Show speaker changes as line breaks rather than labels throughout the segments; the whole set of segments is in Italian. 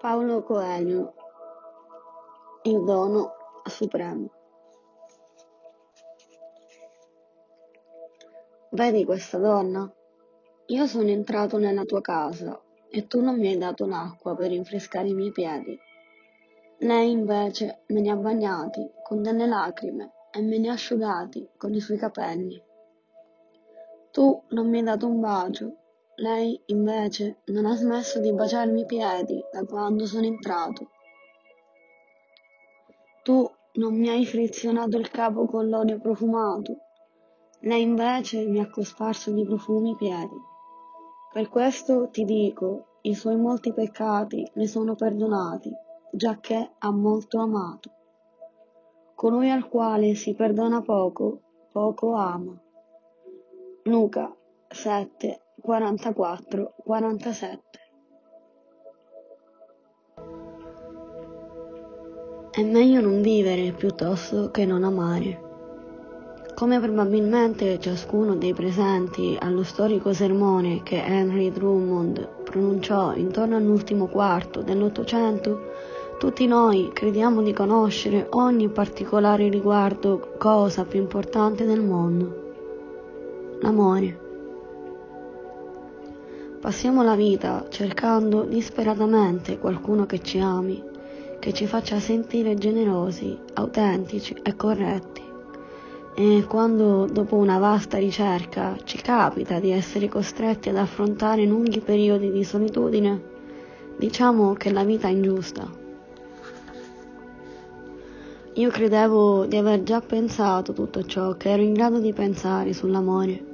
Paolo Coelho Il dono supremo Vedi questa donna? Io sono entrato nella tua casa e tu non mi hai dato l'acqua per rinfrescare i miei piedi. Lei invece me ne ha bagnati con delle lacrime e me ne ha asciugati con i suoi capelli. Tu non mi hai dato un bacio lei, invece, non ha smesso di baciarmi i piedi da quando sono entrato. Tu non mi hai frizionato il capo con l'olio profumato. Lei invece mi ha cosparso di profumi i piedi. Per questo ti dico, i suoi molti peccati le sono perdonati, giacché ha molto amato. Colui al quale si perdona poco, poco ama. Luca 7, 44, 47. È meglio non vivere piuttosto che non amare. Come probabilmente ciascuno dei presenti allo storico sermone che Henry Drummond pronunciò intorno all'ultimo quarto dell'Ottocento, tutti noi crediamo di conoscere ogni particolare riguardo cosa più importante del mondo, l'amore. Passiamo la vita cercando disperatamente qualcuno che ci ami, che ci faccia sentire generosi, autentici e corretti. E quando dopo una vasta ricerca ci capita di essere costretti ad affrontare lunghi periodi di solitudine, diciamo che la vita è ingiusta. Io credevo di aver già pensato tutto ciò che ero in grado di pensare sull'amore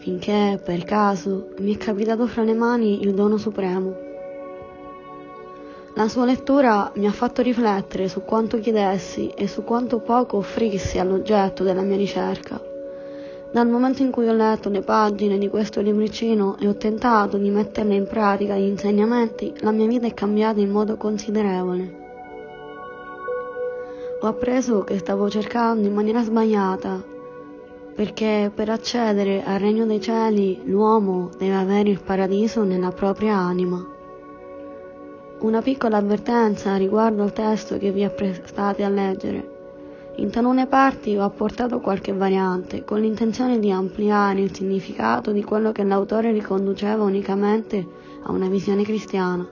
finché, per caso, mi è capitato fra le mani il dono supremo. La sua lettura mi ha fatto riflettere su quanto chiedessi e su quanto poco offrissi all'oggetto della mia ricerca. Dal momento in cui ho letto le pagine di questo libricino e ho tentato di metterle in pratica gli insegnamenti, la mia vita è cambiata in modo considerevole. Ho appreso che stavo cercando in maniera sbagliata perché per accedere al regno dei cieli l'uomo deve avere il paradiso nella propria anima. Una piccola avvertenza riguardo al testo che vi apprestate a leggere. In talune parti ho apportato qualche variante, con l'intenzione di ampliare il significato di quello che l'autore riconduceva unicamente a una visione cristiana.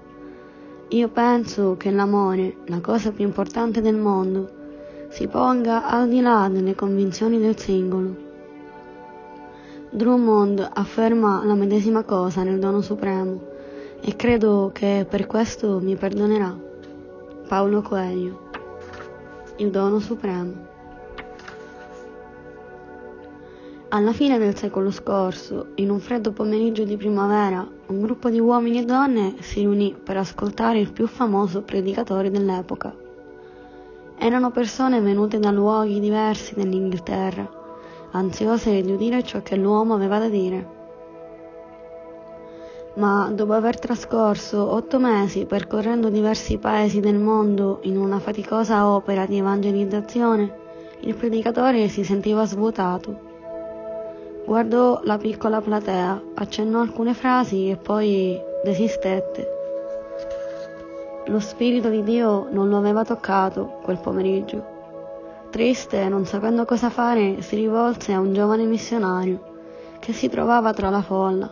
Io penso che l'amore, la cosa più importante del mondo, si ponga al di là delle convinzioni del singolo Drummond afferma la medesima cosa nel dono supremo e credo che per questo mi perdonerà. Paolo Coelho. Il dono supremo. Alla fine del secolo scorso, in un freddo pomeriggio di primavera, un gruppo di uomini e donne si riunì per ascoltare il più famoso predicatore dell'epoca. Erano persone venute da luoghi diversi dell'Inghilterra ansiose di udire ciò che l'uomo aveva da dire. Ma dopo aver trascorso otto mesi percorrendo diversi paesi del mondo in una faticosa opera di evangelizzazione, il predicatore si sentiva svuotato. Guardò la piccola platea, accennò alcune frasi e poi desistette. Lo Spirito di Dio non lo aveva toccato quel pomeriggio. Triste, non sapendo cosa fare, si rivolse a un giovane missionario che si trovava tra la folla.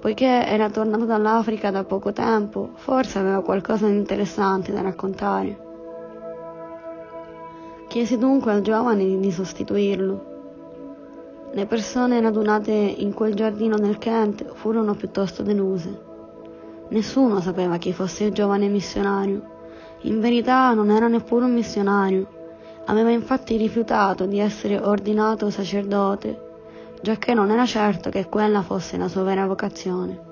Poiché era tornato dall'Africa da poco tempo, forse aveva qualcosa di interessante da raccontare. Chiese dunque al giovane di sostituirlo. Le persone radunate in quel giardino del Kent furono piuttosto deluse. Nessuno sapeva chi fosse il giovane missionario. In verità non era neppure un missionario, Aveva infatti rifiutato di essere ordinato sacerdote, giacché non era certo che quella fosse la sua vera vocazione.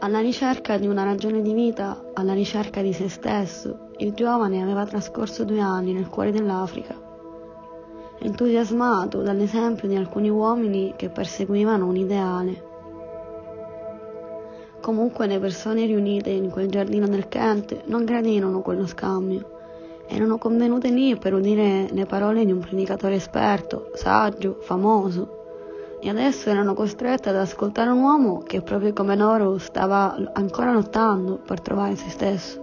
Alla ricerca di una ragione di vita, alla ricerca di se stesso, il giovane aveva trascorso due anni nel cuore dell'Africa, entusiasmato dall'esempio di alcuni uomini che perseguivano un ideale. Comunque le persone riunite in quel giardino del Kent non gradirono quello scambio erano convenute lì per udire le parole di un predicatore esperto, saggio, famoso, e adesso erano costrette ad ascoltare un uomo che proprio come loro stava ancora lottando per trovare se stesso.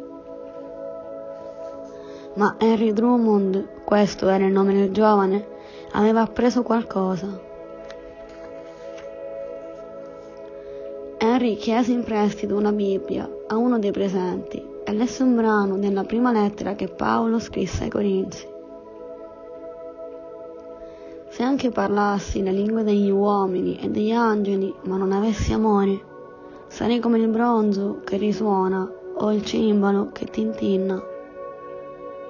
Ma Henry Drummond, questo era il nome del giovane, aveva appreso qualcosa. Henry chiese in prestito una Bibbia a uno dei presenti un brano della prima lettera che Paolo scrisse ai Corinzi. Se anche parlassi le lingue degli uomini e degli angeli, ma non avessi amore, sarei come il bronzo che risuona o il cimbalo che tintinna.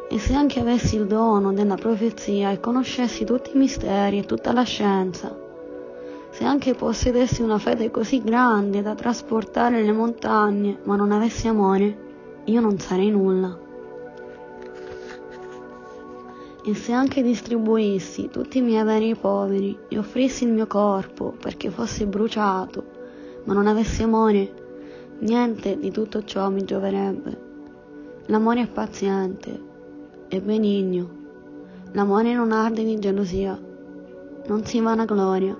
E se anche avessi il dono della profezia e conoscessi tutti i misteri e tutta la scienza, se anche possedessi una fede così grande da trasportare le montagne, ma non avessi amore, io non sarei nulla. E se anche distribuissi tutti i miei beni ai poveri e offrissi il mio corpo perché fosse bruciato, ma non avessi amore, niente di tutto ciò mi gioverebbe. L'amore è paziente, è benigno, l'amore non arde di gelosia, non si vanagloria,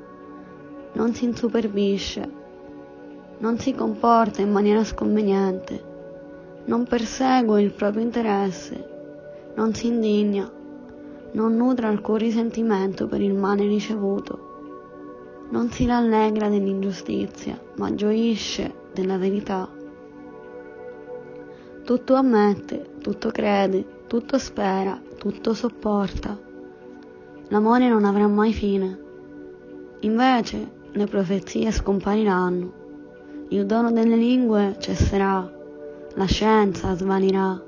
non si insuperbisce, non si comporta in maniera sconveniente, non persegue il proprio interesse, non si indigna non nutre alcun risentimento per il male ricevuto, non si rallegra dell'ingiustizia, ma gioisce della verità. Tutto ammette, tutto crede, tutto spera, tutto sopporta. L'amore non avrà mai fine. Invece le profezie scompariranno, il dono delle lingue cesserà, la scienza svanirà,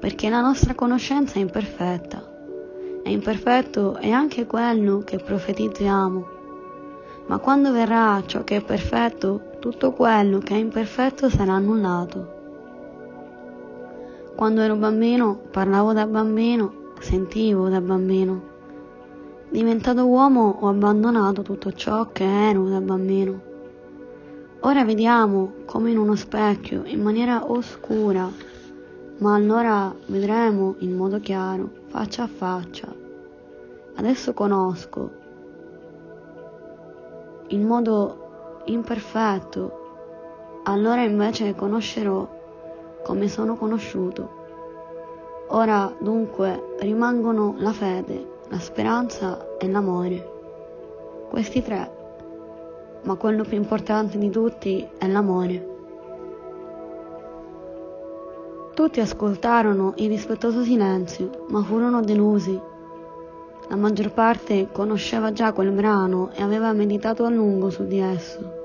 perché la nostra conoscenza è imperfetta e imperfetto è anche quello che profetizziamo. Ma quando verrà ciò che è perfetto, tutto quello che è imperfetto sarà annullato. Quando ero bambino, parlavo da bambino, sentivo da bambino. Diventato uomo ho abbandonato tutto ciò che ero da bambino. Ora vediamo come in uno specchio, in maniera oscura, ma allora vedremo in modo chiaro, faccia a faccia. Adesso conosco in modo imperfetto, allora invece conoscerò come sono conosciuto. Ora dunque rimangono la fede, la speranza e l'amore. Questi tre, ma quello più importante di tutti è l'amore. Tutti ascoltarono in rispettoso silenzio, ma furono delusi. La maggior parte conosceva già quel brano e aveva meditato a lungo su di esso.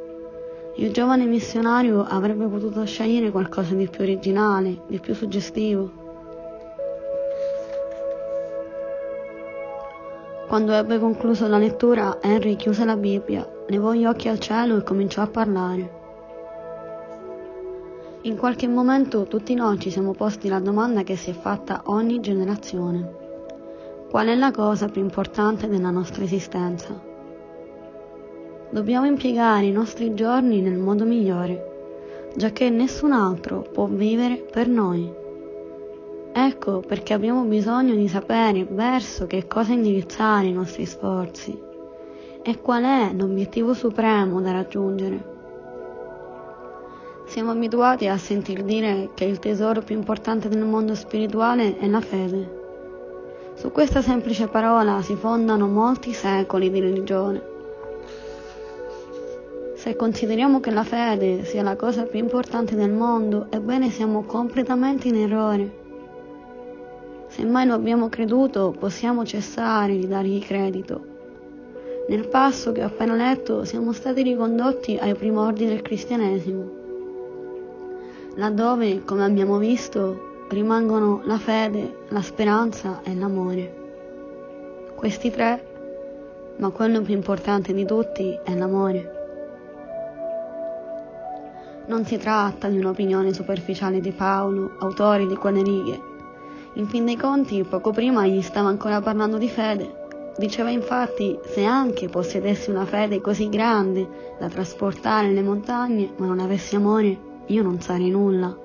Il giovane missionario avrebbe potuto scegliere qualcosa di più originale, di più suggestivo. Quando ebbe concluso la lettura, Henry chiuse la Bibbia, levò gli occhi al cielo e cominciò a parlare. In qualche momento tutti noi ci siamo posti la domanda che si è fatta ogni generazione. Qual è la cosa più importante della nostra esistenza? Dobbiamo impiegare i nostri giorni nel modo migliore, giacché nessun altro può vivere per noi. Ecco perché abbiamo bisogno di sapere verso che cosa indirizzare i nostri sforzi e qual è l'obiettivo supremo da raggiungere. Siamo abituati a sentir dire che il tesoro più importante del mondo spirituale è la fede. Su questa semplice parola si fondano molti secoli di religione. Se consideriamo che la fede sia la cosa più importante del mondo, ebbene siamo completamente in errore. Se mai lo abbiamo creduto, possiamo cessare di dargli credito. Nel passo che ho appena letto siamo stati ricondotti ai primordi del cristianesimo laddove, come abbiamo visto, rimangono la fede, la speranza e l'amore. Questi tre, ma quello più importante di tutti è l'amore. Non si tratta di un'opinione superficiale di Paolo, autore di quelle righe. In fin dei conti, poco prima gli stava ancora parlando di fede. Diceva infatti, se anche possedessi una fede così grande da trasportare le montagne, ma non avessi amore, io non sarei nulla.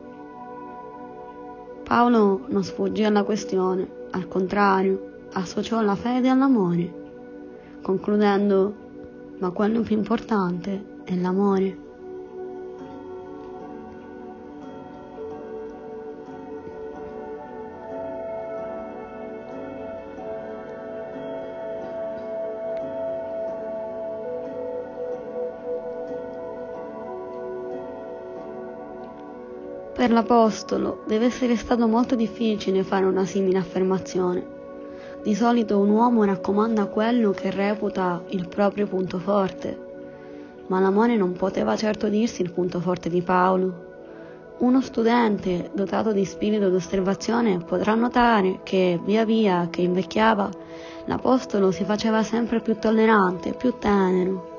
Paolo non sfuggì alla questione, al contrario, associò la fede all'amore, concludendo, ma quello più importante è l'amore. Per l'Apostolo deve essere stato molto difficile fare una simile affermazione. Di solito un uomo raccomanda quello che reputa il proprio punto forte, ma l'amore non poteva certo dirsi il punto forte di Paolo. Uno studente dotato di spirito d'osservazione potrà notare che via via che invecchiava l'Apostolo si faceva sempre più tollerante, più tenero,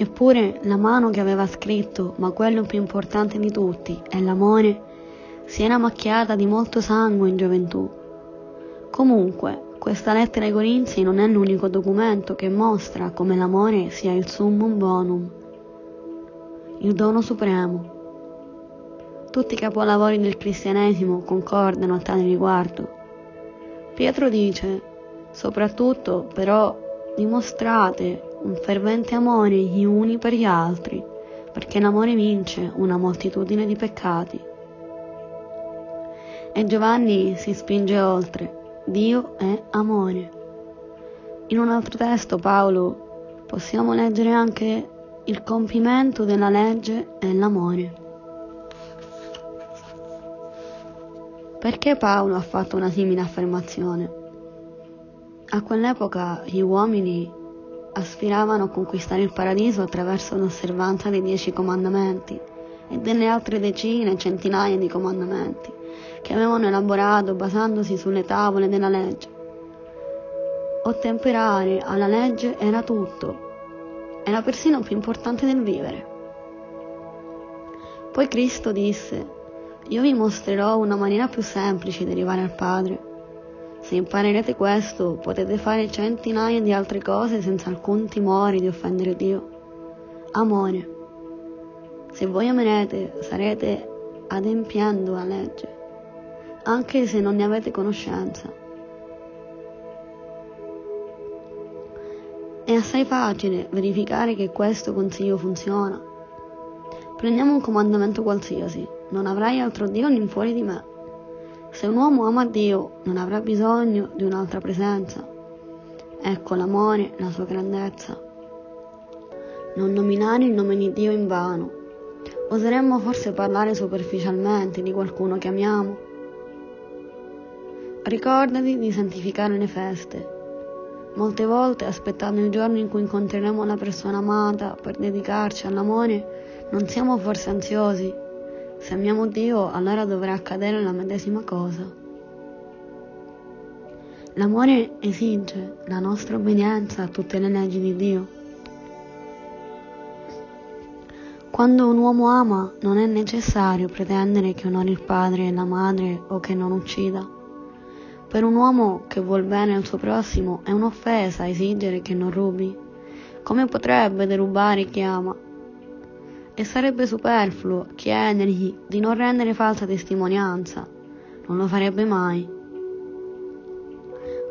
Eppure la mano che aveva scritto, ma quello più importante di tutti, è l'amore, si era macchiata di molto sangue in gioventù. Comunque, questa lettera ai Corinzi non è l'unico documento che mostra come l'amore sia il summum bonum, il dono supremo. Tutti i capolavori del cristianesimo concordano a tale riguardo. Pietro dice, soprattutto però dimostrate un fervente amore gli uni per gli altri, perché l'amore vince una moltitudine di peccati. E Giovanni si spinge oltre, Dio è amore. In un altro testo Paolo possiamo leggere anche il compimento della legge è l'amore. Perché Paolo ha fatto una simile affermazione? A quell'epoca gli uomini aspiravano a conquistare il paradiso attraverso l'osservanza dei dieci comandamenti e delle altre decine, centinaia di comandamenti che avevano elaborato basandosi sulle tavole della legge. Ottemperare alla legge era tutto, era persino più importante del vivere. Poi Cristo disse, io vi mostrerò una maniera più semplice di arrivare al Padre se imparerete questo, potete fare centinaia di altre cose senza alcun timore di offendere Dio. Amore. Se voi amerete, sarete adempiendo la legge, anche se non ne avete conoscenza. È assai facile verificare che questo consiglio funziona. Prendiamo un comandamento qualsiasi, non avrai altro Dio all'infuori di me. Se un uomo ama Dio, non avrà bisogno di un'altra presenza. Ecco l'amore, la sua grandezza. Non nominare il nome di Dio in vano. Oseremmo forse parlare superficialmente di qualcuno che amiamo. Ricordati di santificare le feste. Molte volte, aspettando il giorno in cui incontreremo la persona amata per dedicarci all'amore, non siamo forse ansiosi se amiamo Dio, allora dovrà accadere la medesima cosa. L'amore esige la nostra obbedienza a tutte le leggi di Dio. Quando un uomo ama non è necessario pretendere che onori il padre e la madre o che non uccida. Per un uomo che vuol bene al suo prossimo è un'offesa esigere che non rubi. Come potrebbe derubare chi ama? E sarebbe superfluo chiedergli di non rendere falsa testimonianza, non lo farebbe mai.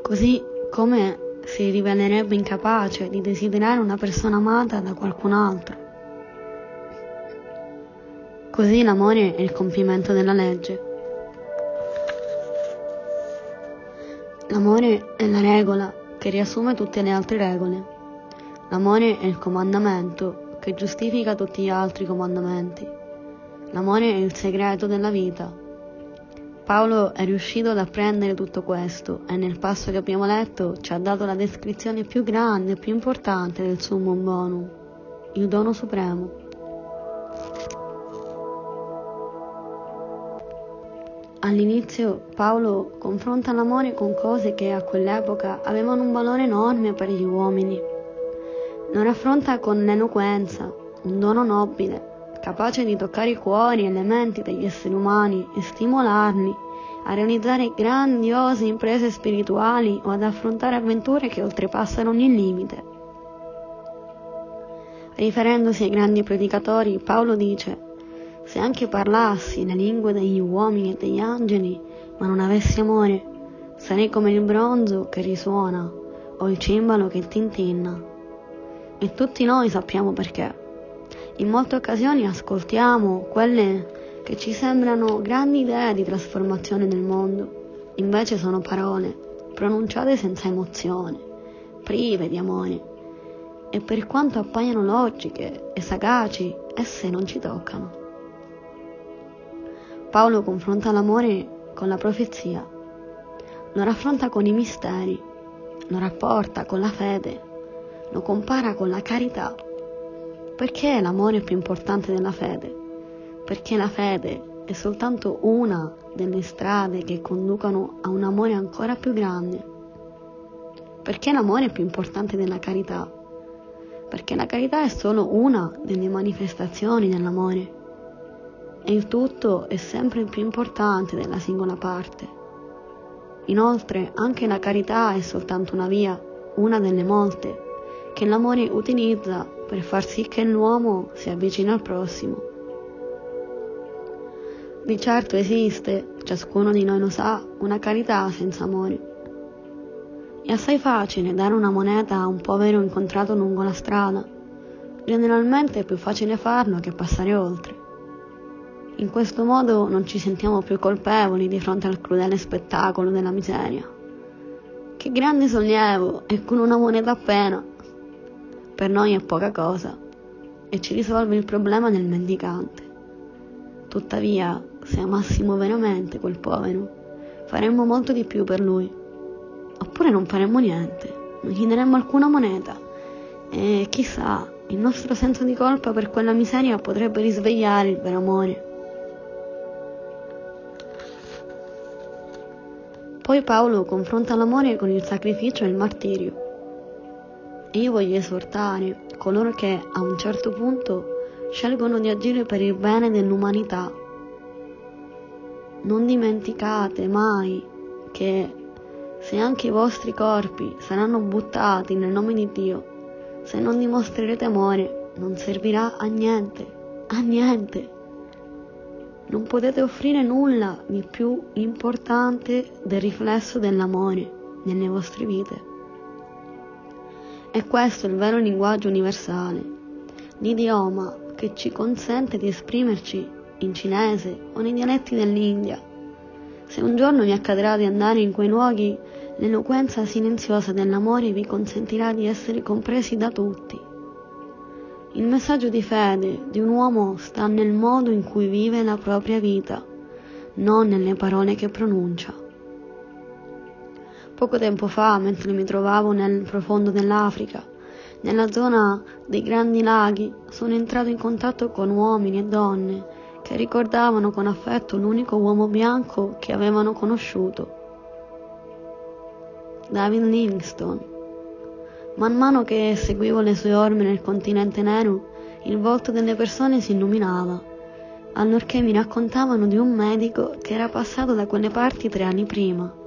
Così come si rivelerebbe incapace di desiderare una persona amata da qualcun altro. Così l'amore è il compimento della legge. L'amore è la regola che riassume tutte le altre regole. L'amore è il comandamento che giustifica tutti gli altri comandamenti. L'amore è il segreto della vita. Paolo è riuscito ad apprendere tutto questo e nel passo che abbiamo letto ci ha dato la descrizione più grande e più importante del summum bonum, il dono supremo. All'inizio Paolo confronta l'amore con cose che a quell'epoca avevano un valore enorme per gli uomini non affronta con eloquenza un dono nobile, capace di toccare i cuori e le menti degli esseri umani e stimolarli a realizzare grandiose imprese spirituali o ad affrontare avventure che oltrepassano ogni limite. Riferendosi ai grandi predicatori, Paolo dice, se anche parlassi le lingue degli uomini e degli angeli, ma non avessi amore, sarei come il bronzo che risuona o il cimbalo che tintinna. E tutti noi sappiamo perché. In molte occasioni ascoltiamo quelle che ci sembrano grandi idee di trasformazione del mondo, invece sono parole pronunciate senza emozione, prive di amore, e per quanto appaiano logiche e sagaci, esse non ci toccano. Paolo confronta l'amore con la profezia, lo raffronta con i misteri, lo rapporta con la fede, lo compara con la carità. Perché l'amore è più importante della fede? Perché la fede è soltanto una delle strade che conducono a un amore ancora più grande. Perché l'amore è più importante della carità? Perché la carità è solo una delle manifestazioni dell'amore e il tutto è sempre più importante della singola parte. Inoltre anche la carità è soltanto una via, una delle molte, che l'amore utilizza per far sì che l'uomo si avvicini al prossimo. Di certo esiste, ciascuno di noi lo sa, una carità senza amore. È assai facile dare una moneta a un povero incontrato lungo la strada. Generalmente è più facile farlo che passare oltre. In questo modo non ci sentiamo più colpevoli di fronte al crudele spettacolo della miseria. Che grande sollievo e con una moneta appena. Per noi è poca cosa e ci risolve il problema del mendicante. Tuttavia, se amassimo veramente quel povero, faremmo molto di più per lui. Oppure non faremmo niente, non gli daremmo alcuna moneta e chissà, il nostro senso di colpa per quella miseria potrebbe risvegliare il vero amore. Poi Paolo confronta l'amore con il sacrificio e il martirio. E io voglio esortare coloro che a un certo punto scelgono di agire per il bene dell'umanità. Non dimenticate mai che se anche i vostri corpi saranno buttati nel nome di Dio, se non dimostrerete amore, non servirà a niente, a niente non potete offrire nulla di più importante del riflesso dell'amore nelle vostre vite. E questo è il vero linguaggio universale, l'idioma che ci consente di esprimerci in cinese o nei dialetti dell'India. Se un giorno vi accadrà di andare in quei luoghi, l'eloquenza silenziosa dell'amore vi consentirà di essere compresi da tutti il messaggio di fede di un uomo sta nel modo in cui vive la propria vita, non nelle parole che pronuncia. Poco tempo fa, mentre mi trovavo nel profondo dell'Africa, nella zona dei grandi laghi, sono entrato in contatto con uomini e donne che ricordavano con affetto l'unico uomo bianco che avevano conosciuto, David Livingstone Man mano che seguivo le sue orme nel continente nero, il volto delle persone si illuminava, allorché mi raccontavano di un medico che era passato da quelle parti tre anni prima.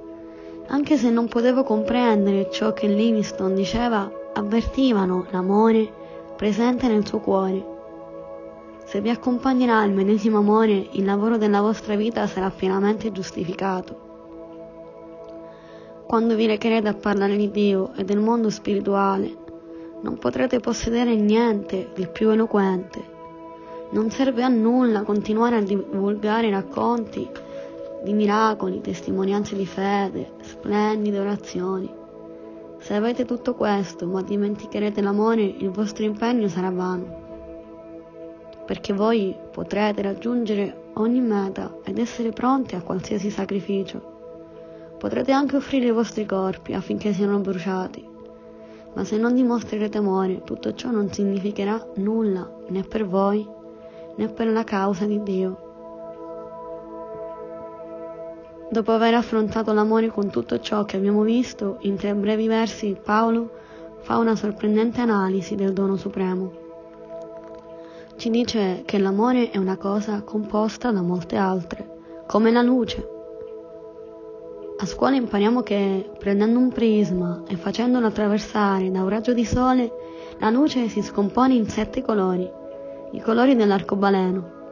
Anche se non potevo comprendere ciò che Livingstone diceva, avvertivano l'amore presente nel suo cuore. Se vi accompagnerà il medesimo amore, il lavoro della vostra vita sarà pienamente giustificato. Quando vi recherete a parlare di Dio e del mondo spirituale, non potrete possedere niente di più eloquente. Non serve a nulla continuare a divulgare racconti di miracoli, testimonianze di fede, splendide orazioni. Se avete tutto questo, ma dimenticherete l'amore, il vostro impegno sarà vano. Perché voi potrete raggiungere ogni meta ed essere pronti a qualsiasi sacrificio. Potrete anche offrire i vostri corpi affinché siano bruciati, ma se non dimostrerete amore, tutto ciò non significherà nulla né per voi né per la causa di Dio. Dopo aver affrontato l'amore con tutto ciò che abbiamo visto, in tre brevi versi Paolo fa una sorprendente analisi del dono supremo. Ci dice che l'amore è una cosa composta da molte altre, come la luce, a scuola impariamo che prendendo un prisma e facendolo attraversare da un raggio di sole, la luce si scompone in sette colori, i colori dell'arcobaleno.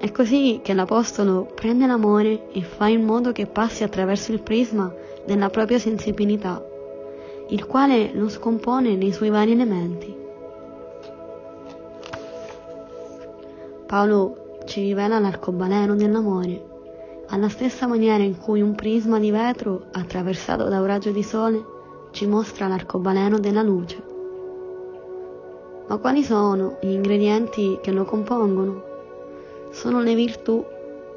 È così che l'Apostolo prende l'amore e fa in modo che passi attraverso il prisma della propria sensibilità, il quale lo scompone nei suoi vari elementi. Paolo ci rivela l'arcobaleno dell'amore, alla stessa maniera in cui un prisma di vetro attraversato da un raggio di sole ci mostra l'arcobaleno della luce. Ma quali sono gli ingredienti che lo compongono? Sono le virtù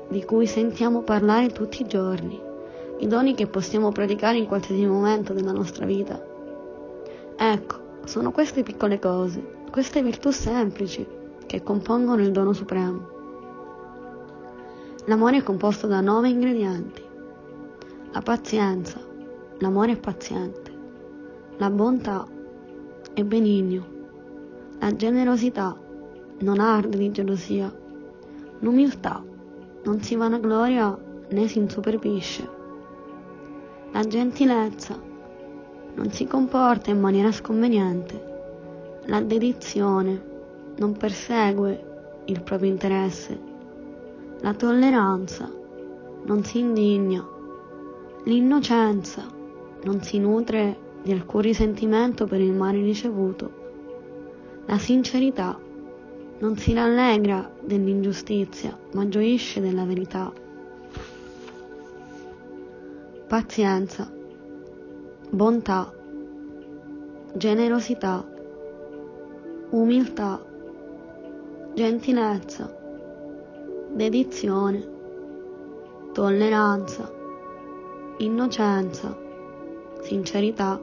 di cui sentiamo parlare tutti i giorni, i doni che possiamo praticare in qualsiasi momento della nostra vita. Ecco, sono queste piccole cose, queste virtù semplici, che compongono il dono supremo. L'amore è composto da nove ingredienti. La pazienza, l'amore è paziente. La bontà è benigno. La generosità non arde di gelosia. L'umiltà non si vanagloria né si insuperbisce. La gentilezza non si comporta in maniera sconveniente. La dedizione non persegue il proprio interesse. La tolleranza non si indigna. L'innocenza non si nutre di alcun risentimento per il male ricevuto. La sincerità non si rallegra dell'ingiustizia, ma gioisce della verità. Pazienza, bontà, generosità, umiltà, gentilezza, dedizione, tolleranza, innocenza, sincerità.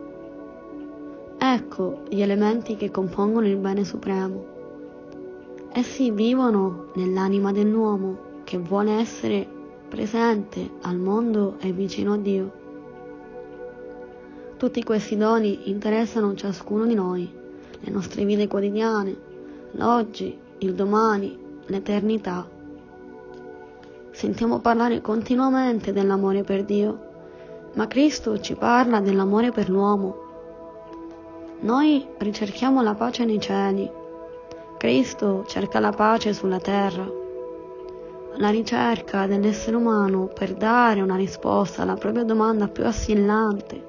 Ecco gli elementi che compongono il bene supremo. Essi vivono nell'anima dell'uomo che vuole essere presente al mondo e vicino a Dio. Tutti questi doni interessano ciascuno di noi, le nostre vite quotidiane, l'oggi, il domani, l'eternità. Sentiamo parlare continuamente dell'amore per Dio, ma Cristo ci parla dell'amore per l'uomo. Noi ricerchiamo la pace nei cieli, Cristo cerca la pace sulla terra. La ricerca dell'essere umano per dare una risposta alla propria domanda più assillante,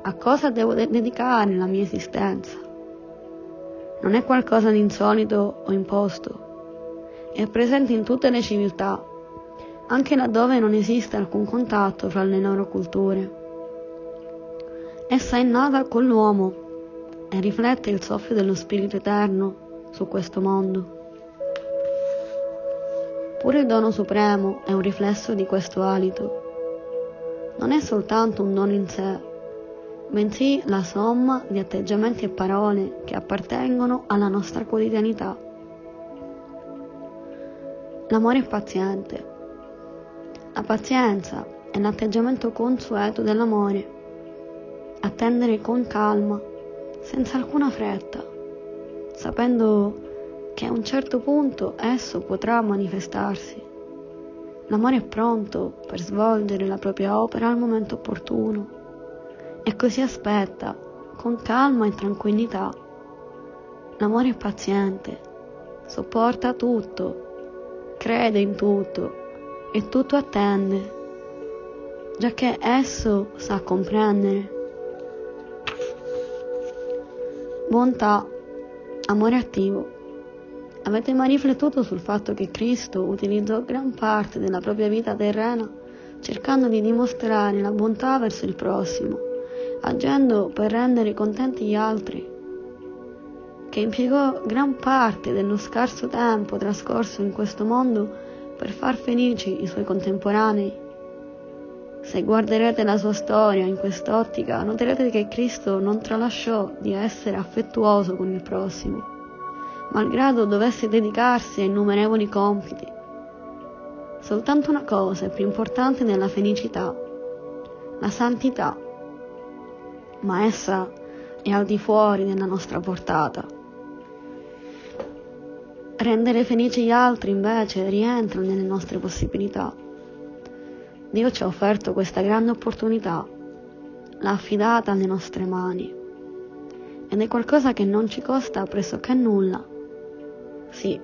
a cosa devo de- dedicare la mia esistenza? Non è qualcosa di insolito o imposto, è presente in tutte le civiltà, anche laddove non esiste alcun contatto fra le loro culture. Essa è nata con l'uomo e riflette il soffio dello Spirito Eterno su questo mondo. Pure il dono supremo è un riflesso di questo alito. Non è soltanto un dono in sé, bensì la somma di atteggiamenti e parole che appartengono alla nostra quotidianità. L'amore è paziente. La pazienza è l'atteggiamento consueto dell'amore. Attendere con calma, senza alcuna fretta sapendo che a un certo punto esso potrà manifestarsi. L'amore è pronto per svolgere la propria opera al momento opportuno e così aspetta con calma e tranquillità. L'amore è paziente, sopporta tutto, crede in tutto e tutto attende, giacché esso sa comprendere. Bontà Amore attivo. Avete mai riflettuto sul fatto che Cristo utilizzò gran parte della propria vita terrena cercando di dimostrare la bontà verso il prossimo, agendo per rendere contenti gli altri? Che impiegò gran parte dello scarso tempo trascorso in questo mondo per far felici i suoi contemporanei? Se guarderete la sua storia in quest'ottica, noterete che Cristo non tralasciò di essere affettuoso con il prossimo, malgrado dovesse dedicarsi a innumerevoli compiti. Soltanto una cosa è più importante della felicità, la santità, ma essa è al di fuori della nostra portata. Rendere felici gli altri invece rientra nelle nostre possibilità. Dio ci ha offerto questa grande opportunità, l'ha affidata alle nostre mani ed è qualcosa che non ci costa pressoché nulla. Sì,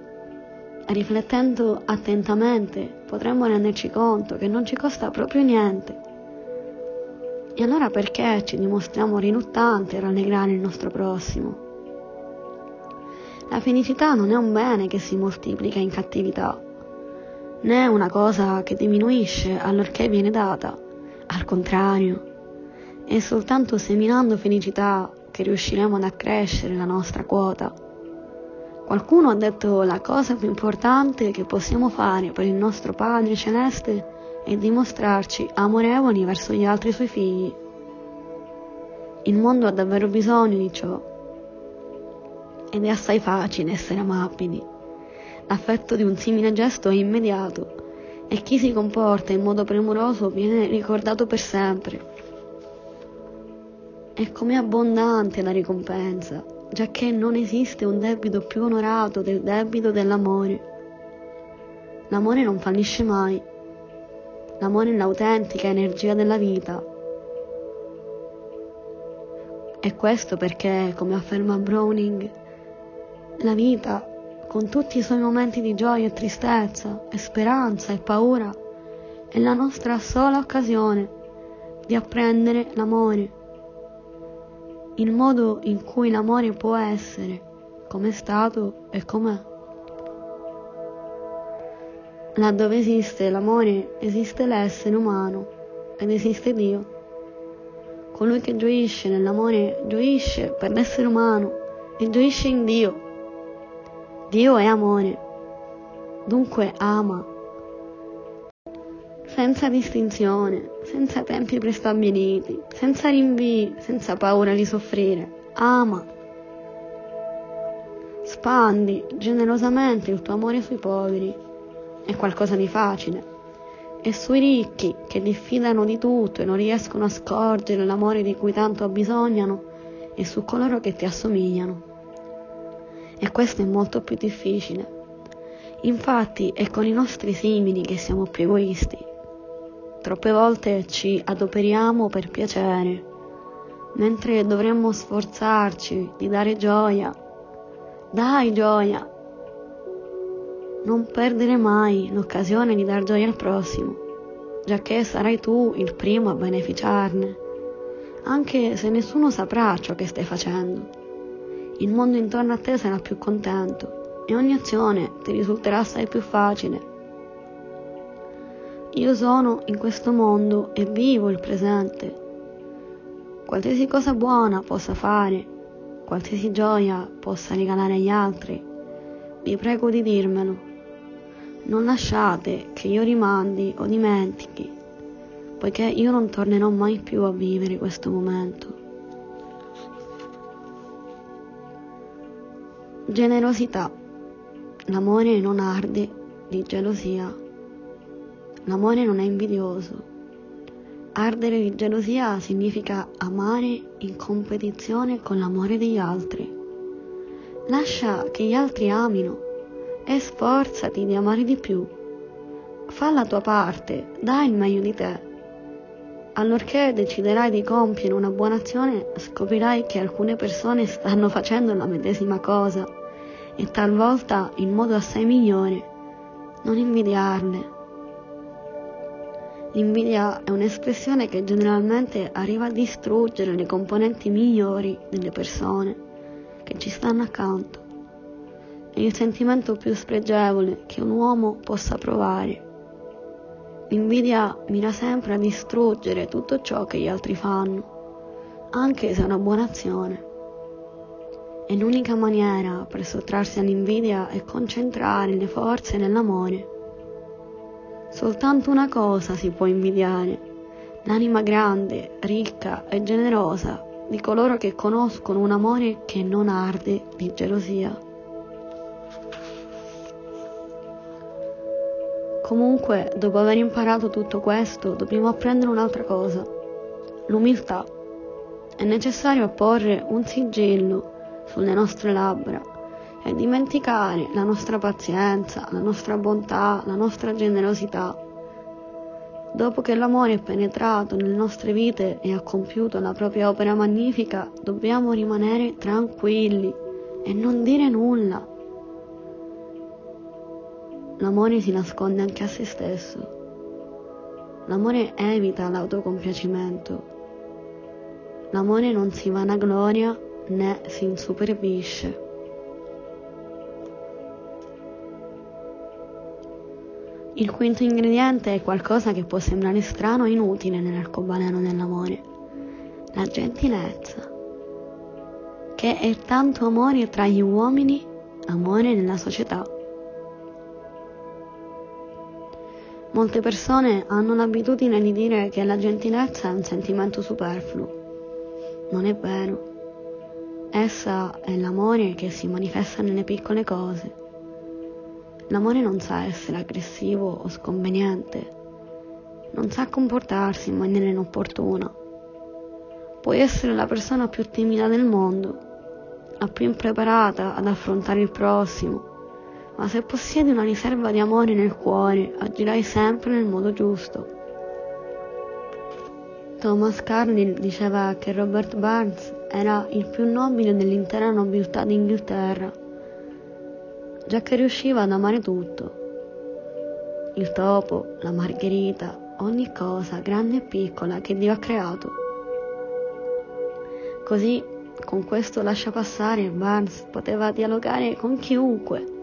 riflettendo attentamente potremmo renderci conto che non ci costa proprio niente. E allora perché ci dimostriamo riluttanti a rallegrare il nostro prossimo? La felicità non è un bene che si moltiplica in cattività, né è una cosa che diminuisce allorché viene data. Al contrario, è soltanto seminando felicità che riusciremo ad accrescere la nostra quota. Qualcuno ha detto la cosa più importante che possiamo fare per il nostro Padre Celeste è dimostrarci amorevoli verso gli altri suoi figli. Il mondo ha davvero bisogno di ciò. Ed è assai facile essere amabili. L'affetto di un simile gesto è immediato e chi si comporta in modo premuroso viene ricordato per sempre. E com'è abbondante la ricompensa, giacché non esiste un debito più onorato del debito dell'amore. L'amore non fallisce mai. L'amore è l'autentica energia della vita. E questo perché, come afferma Browning, la vita, con tutti i suoi momenti di gioia e tristezza, e speranza e paura, è la nostra sola occasione di apprendere l'amore il modo in cui l'amore può essere, come è stato e com'è. Laddove esiste l'amore, esiste l'essere umano ed esiste Dio. Colui che gioisce nell'amore gioisce per l'essere umano e gioisce in Dio. Dio è amore, dunque ama senza distinzione, senza tempi prestabiliti, senza rinvii, senza paura di soffrire. Ama. Spandi generosamente il tuo amore sui poveri. È qualcosa di facile. E sui ricchi che diffidano di tutto e non riescono a scorgere l'amore di cui tanto abbisognano e su coloro che ti assomigliano. E questo è molto più difficile. Infatti è con i nostri simili che siamo più egoisti Troppe volte ci adoperiamo per piacere, mentre dovremmo sforzarci di dare gioia. Dai gioia! Non perdere mai l'occasione di dar gioia al prossimo, giacché sarai tu il primo a beneficiarne, anche se nessuno saprà ciò che stai facendo. Il mondo intorno a te sarà più contento e ogni azione ti risulterà assai più facile io sono in questo mondo e vivo il presente. Qualsiasi cosa buona possa fare, qualsiasi gioia possa regalare agli altri, vi prego di dirmelo. Non lasciate che io rimandi o dimentichi, poiché io non tornerò mai più a vivere questo momento. Generosità. L'amore non arde di gelosia. L'amore non è invidioso. Ardere di gelosia significa amare in competizione con l'amore degli altri. Lascia che gli altri amino e sforzati di amare di più. Fa la tua parte, dai il meglio di te. Allorché deciderai di compiere una buona azione, scoprirai che alcune persone stanno facendo la medesima cosa e talvolta in modo assai migliore. Non invidiarle, L'invidia è un'espressione che generalmente arriva a distruggere le componenti migliori delle persone che ci stanno accanto. È il sentimento più spregevole che un uomo possa provare. L'invidia mira sempre a distruggere tutto ciò che gli altri fanno, anche se è una buona azione. E l'unica maniera per sottrarsi all'invidia è concentrare le forze nell'amore Soltanto una cosa si può invidiare, l'anima grande, ricca e generosa di coloro che conoscono un amore che non arde di gelosia. Comunque, dopo aver imparato tutto questo, dobbiamo apprendere un'altra cosa, l'umiltà. È necessario apporre un sigillo sulle nostre labbra e dimenticare la nostra pazienza, la nostra bontà, la nostra generosità. Dopo che l'amore è penetrato nelle nostre vite e ha compiuto la propria opera magnifica, dobbiamo rimanere tranquilli e non dire nulla l'amore si nasconde anche a se stesso. L'amore evita l'autocompiacimento. L'amore non si vanagloria né si insuperbisce. Il quinto ingrediente è qualcosa che può sembrare strano e inutile nell'arcobaleno dell'amore, la gentilezza, che è tanto amore tra gli uomini, amore nella società. Molte persone hanno l'abitudine di dire che la gentilezza è un sentimento superfluo. Non è vero. Essa è l'amore che si manifesta nelle piccole cose. L'amore non sa essere aggressivo o sconveniente. Non sa comportarsi in maniera inopportuna. Puoi essere la persona più timida del mondo, la più impreparata ad affrontare il prossimo, ma se possiedi una riserva di amore nel cuore, agirai sempre nel modo giusto. Thomas Carlyle diceva che Robert Burns era il più nobile dell'intera nobiltà d'Inghilterra, già che riusciva ad amare tutto. Il topo, la margherita, ogni cosa, grande e piccola, che Dio ha creato. Così, con questo lascia passare, Burns poteva dialogare con chiunque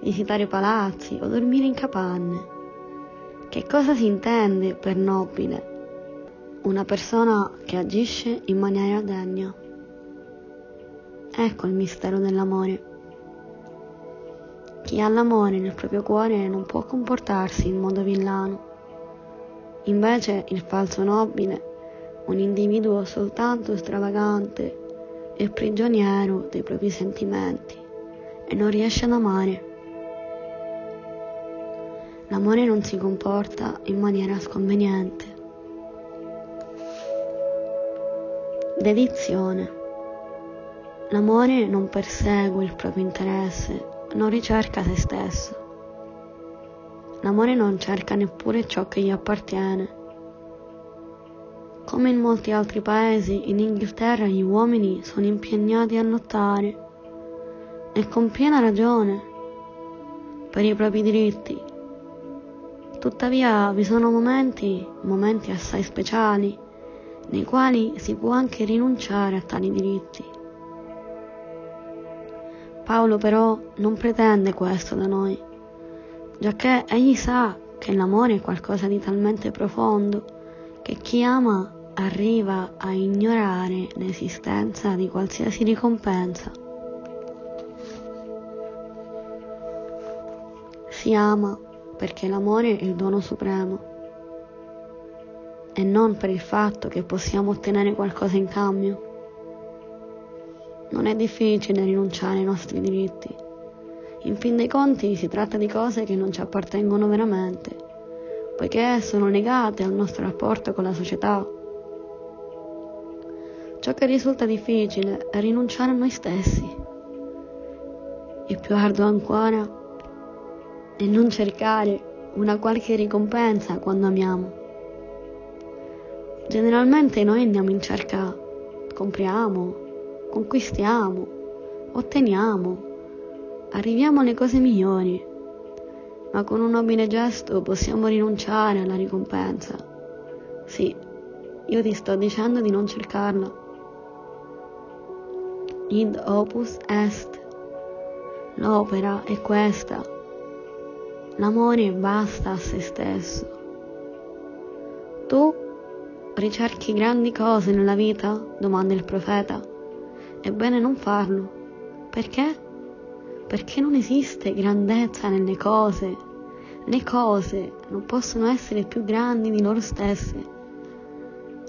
visitare palazzi o dormire in capanne. Che cosa si intende per nobile? Una persona che agisce in maniera degna. Ecco il mistero dell'amore. Chi ha l'amore nel proprio cuore non può comportarsi in modo villano. Invece il falso nobile, un individuo soltanto stravagante, è prigioniero dei propri sentimenti e non riesce ad amare. L'amore non si comporta in maniera sconveniente. Dedizione. L'amore non persegue il proprio interesse, non ricerca se stesso. L'amore non cerca neppure ciò che gli appartiene. Come in molti altri paesi, in Inghilterra gli uomini sono impegnati a lottare, e con piena ragione, per i propri diritti, Tuttavia vi sono momenti, momenti assai speciali, nei quali si può anche rinunciare a tali diritti. Paolo però non pretende questo da noi, giacché egli sa che l'amore è qualcosa di talmente profondo che chi ama arriva a ignorare l'esistenza di qualsiasi ricompensa. Si ama perché l'amore è il dono supremo e non per il fatto che possiamo ottenere qualcosa in cambio. Non è difficile rinunciare ai nostri diritti. In fin dei conti si tratta di cose che non ci appartengono veramente, poiché sono legate al nostro rapporto con la società. Ciò che risulta difficile è rinunciare a noi stessi. E più arduo ancora e non cercare una qualche ricompensa quando amiamo. Generalmente noi andiamo in cerca, compriamo, conquistiamo, otteniamo, arriviamo alle cose migliori, ma con un nobile gesto possiamo rinunciare alla ricompensa. Sì, io ti sto dicendo di non cercarla. Id opus est. L'opera è questa L'amore basta a se stesso. Tu ricerchi grandi cose nella vita? domanda il profeta. Ebbene non farlo. Perché? Perché non esiste grandezza nelle cose. Le cose non possono essere più grandi di loro stesse.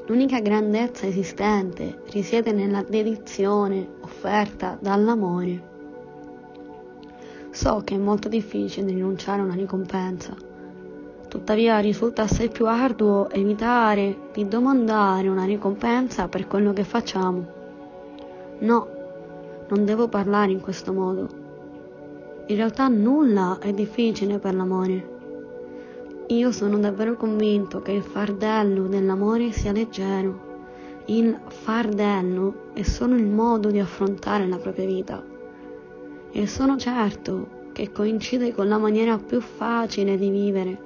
L'unica grandezza esistente risiede nella dedizione offerta dall'amore. So che è molto difficile rinunciare a una ricompensa. Tuttavia risulta assai più arduo evitare di domandare una ricompensa per quello che facciamo. No, non devo parlare in questo modo. In realtà nulla è difficile per l'amore. Io sono davvero convinto che il fardello dell'amore sia leggero. Il fardello è solo il modo di affrontare la propria vita e sono certo che coincide con la maniera più facile di vivere,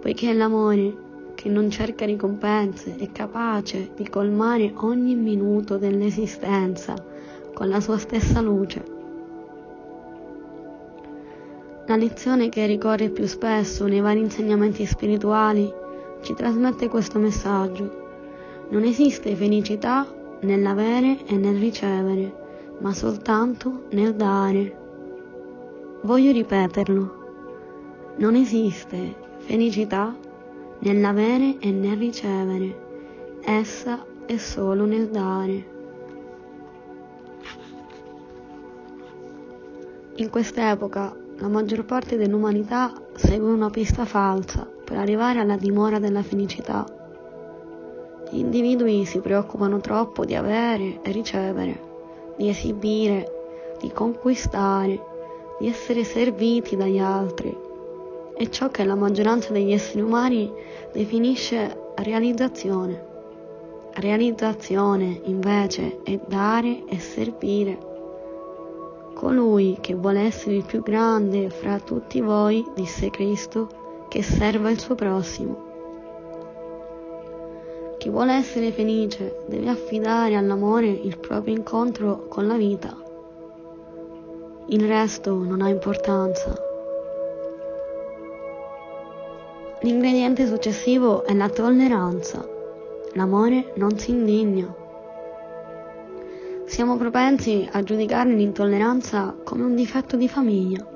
poiché l'amore che non cerca ricompense è capace di colmare ogni minuto dell'esistenza con la sua stessa luce. La lezione che ricorre più spesso nei vari insegnamenti spirituali ci trasmette questo messaggio. Non esiste felicità nell'avere e nel ricevere, ma soltanto nel dare. Voglio ripeterlo. Non esiste felicità nell'avere e nel ricevere, essa è solo nel dare. In quest'epoca la maggior parte dell'umanità segue una pista falsa per arrivare alla dimora della felicità. Gli individui si preoccupano troppo di avere e ricevere, di esibire, di conquistare, di essere serviti dagli altri. È ciò che la maggioranza degli esseri umani definisce realizzazione. Realizzazione invece è dare e servire. Colui che vuole essere il più grande fra tutti voi, disse Cristo, che serva il suo prossimo. Chi vuole essere felice deve affidare all'amore il proprio incontro con la vita. Il resto non ha importanza. L'ingrediente successivo è la tolleranza. L'amore non si indigna. Siamo propensi a giudicare l'intolleranza come un difetto di famiglia,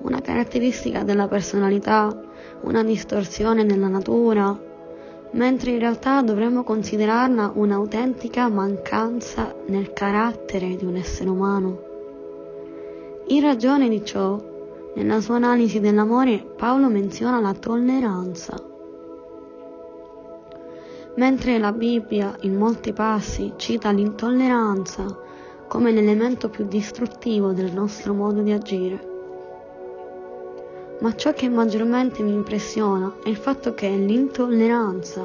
una caratteristica della personalità, una distorsione nella natura, mentre in realtà dovremmo considerarla un'autentica mancanza nel carattere di un essere umano. In ragione di ciò, nella sua analisi dell'amore Paolo menziona la tolleranza mentre la Bibbia in molti passi cita l'intolleranza come l'elemento più distruttivo del nostro modo di agire. Ma ciò che maggiormente mi impressiona è il fatto che l'intolleranza,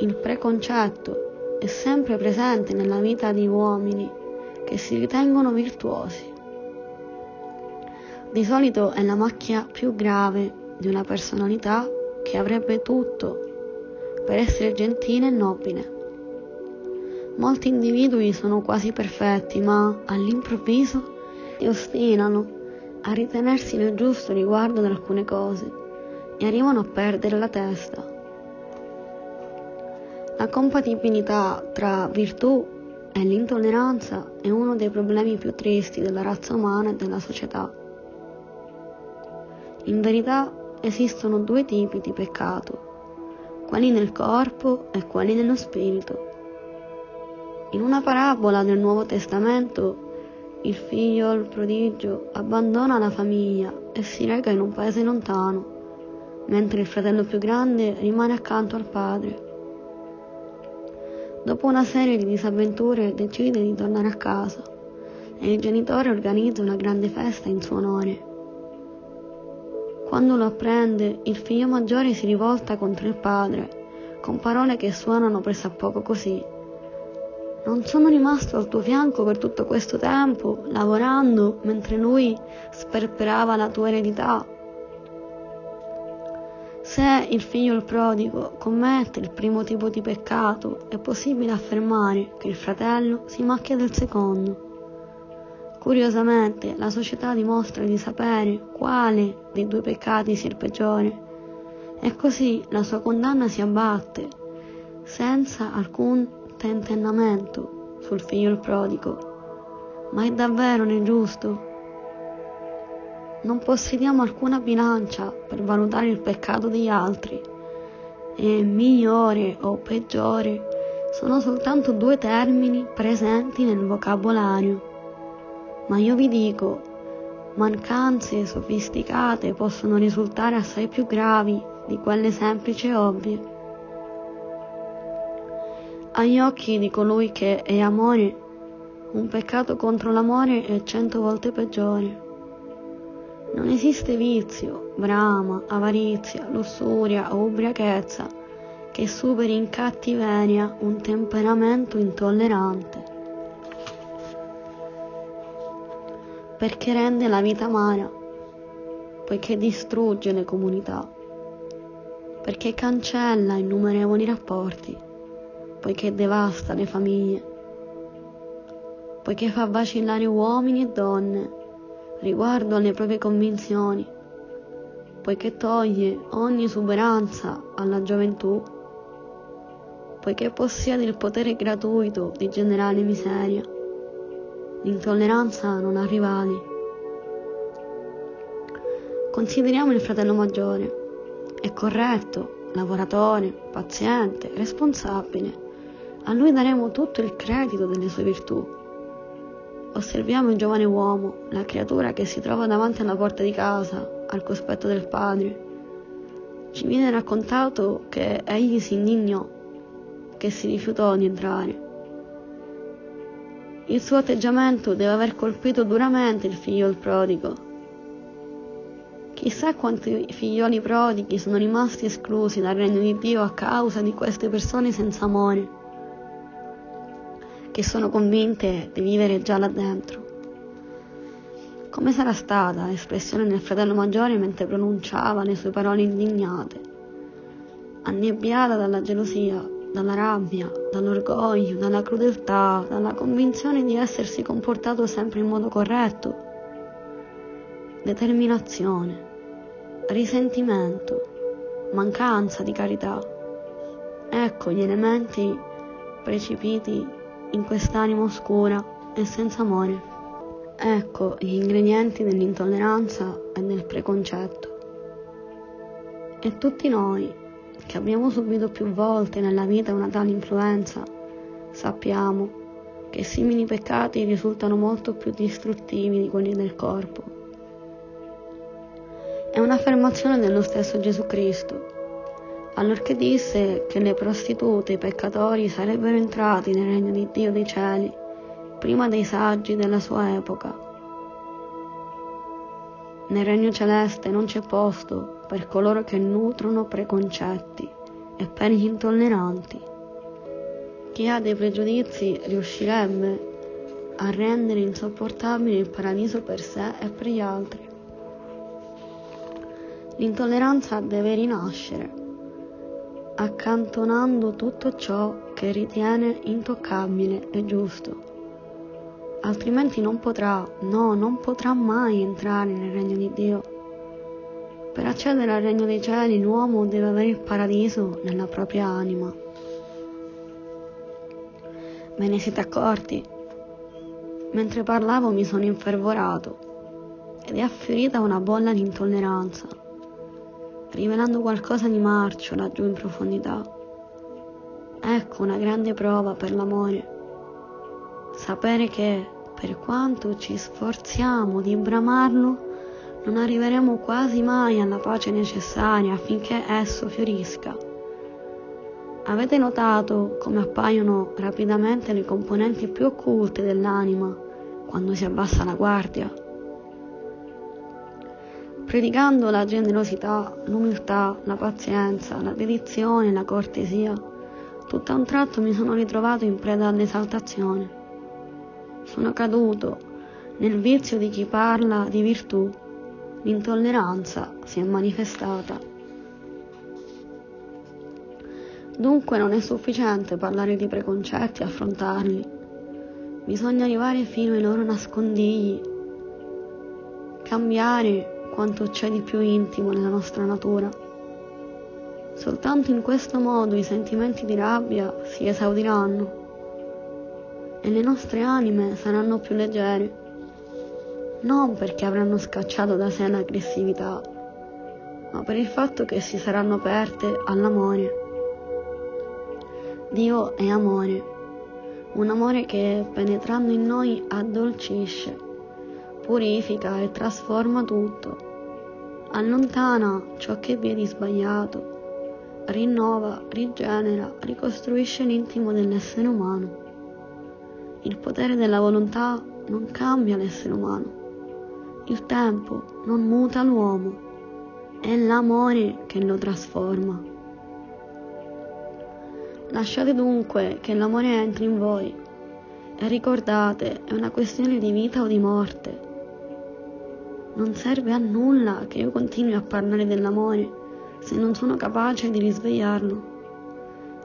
il preconcetto, è sempre presente nella vita di uomini che si ritengono virtuosi. Di solito è la macchia più grave di una personalità che avrebbe tutto per essere gentile e nobile. Molti individui sono quasi perfetti, ma all'improvviso si ostinano a ritenersi nel giusto riguardo ad alcune cose e arrivano a perdere la testa. La compatibilità tra virtù e l'intolleranza è uno dei problemi più tristi della razza umana e della società. In verità esistono due tipi di peccato, quelli nel corpo e quelli nello spirito. In una parabola del Nuovo Testamento, il figlio, il prodigio, abbandona la famiglia e si reca in un paese lontano, mentre il fratello più grande rimane accanto al padre. Dopo una serie di disavventure decide di tornare a casa e il genitore organizza una grande festa in suo onore. Quando lo apprende, il figlio maggiore si rivolta contro il padre, con parole che suonano pressappoco così. Non sono rimasto al tuo fianco per tutto questo tempo, lavorando, mentre lui sperperava la tua eredità. Se il figlio il prodigo commette il primo tipo di peccato, è possibile affermare che il fratello si macchia del secondo. Curiosamente, la società dimostra di sapere quale dei due peccati sia il peggiore e così la sua condanna si abbatte senza alcun tentennamento sul figlio il prodigo. Ma è davvero nel giusto? Non possediamo alcuna bilancia per valutare il peccato degli altri e migliore o peggiore sono soltanto due termini presenti nel vocabolario ma io vi dico, mancanze sofisticate possono risultare assai più gravi di quelle semplici e ovvie. Agli occhi di colui che è amore, un peccato contro l'amore è cento volte peggiore. Non esiste vizio, brama, avarizia, lussuria o ubriachezza che superi in cattiveria un temperamento intollerante. perché rende la vita amara, poiché distrugge le comunità, perché cancella innumerevoli rapporti, poiché devasta le famiglie, poiché fa vacillare uomini e donne, riguardo alle proprie convinzioni, poiché toglie ogni esuberanza alla gioventù, poiché possiede il potere gratuito di generare miseria. L'intolleranza non ha rivali. Consideriamo il fratello maggiore. È corretto, lavoratore, paziente, responsabile. A lui daremo tutto il credito delle sue virtù. Osserviamo il giovane uomo, la creatura che si trova davanti alla porta di casa, al cospetto del padre. Ci viene raccontato che egli si indignò, che si rifiutò di entrare. Il suo atteggiamento deve aver colpito duramente il figlio del prodigo. Chissà quanti figlioli prodighi sono rimasti esclusi dal regno di Dio a causa di queste persone senza amore, che sono convinte di vivere già là dentro. Come sarà stata l'espressione del fratello maggiore mentre pronunciava le sue parole indignate, annebbiata dalla gelosia dalla rabbia, dall'orgoglio, dalla crudeltà, dalla convinzione di essersi comportato sempre in modo corretto. Determinazione, risentimento, mancanza di carità. Ecco gli elementi precipiti in quest'anima oscura e senza amore. Ecco gli ingredienti dell'intolleranza e del preconcetto. E tutti noi, che abbiamo subito più volte nella vita una tale influenza, sappiamo che simili peccati risultano molto più distruttivi di quelli del corpo. È un'affermazione dello stesso Gesù Cristo, allorché disse che le prostitute e i peccatori sarebbero entrati nel regno di Dio dei cieli prima dei saggi della sua epoca. Nel regno celeste non c'è posto per coloro che nutrono preconcetti e per gli intolleranti. Chi ha dei pregiudizi riuscirebbe a rendere insopportabile il paradiso per sé e per gli altri. L'intolleranza deve rinascere, accantonando tutto ciò che ritiene intoccabile e giusto altrimenti non potrà, no, non potrà mai entrare nel regno di Dio. Per accedere al regno dei cieli l'uomo deve avere il paradiso nella propria anima. Ve ne siete accorti? Mentre parlavo mi sono infervorato ed è affiorita una bolla di intolleranza, rivelando qualcosa di marcio laggiù in profondità. Ecco una grande prova per l'amore. Sapere che per quanto ci sforziamo di bramarlo, non arriveremo quasi mai alla pace necessaria affinché esso fiorisca. Avete notato come appaiono rapidamente le componenti più occulte dell'anima quando si abbassa la guardia? Predicando la generosità, l'umiltà, la pazienza, la dedizione, la cortesia, tutto a un tratto mi sono ritrovato in preda all'esaltazione sono caduto nel vizio di chi parla di virtù, l'intolleranza si è manifestata. Dunque non è sufficiente parlare di preconcetti e affrontarli, bisogna arrivare fino ai loro nascondigli, cambiare quanto c'è di più intimo nella nostra natura. Soltanto in questo modo i sentimenti di rabbia si esaudiranno e le nostre anime saranno più leggere, non perché avranno scacciato da sé l'aggressività, ma per il fatto che si saranno aperte all'amore. Dio è amore, un amore che penetrando in noi addolcisce, purifica e trasforma tutto, allontana ciò che vi è di sbagliato, rinnova, rigenera, ricostruisce l'intimo dell'essere umano. Il potere della volontà non cambia l'essere umano. Il tempo non muta l'uomo. È l'amore che lo trasforma. Lasciate dunque che l'amore entri in voi e ricordate, è una questione di vita o di morte. Non serve a nulla che io continui a parlare dell'amore se non sono capace di risvegliarlo.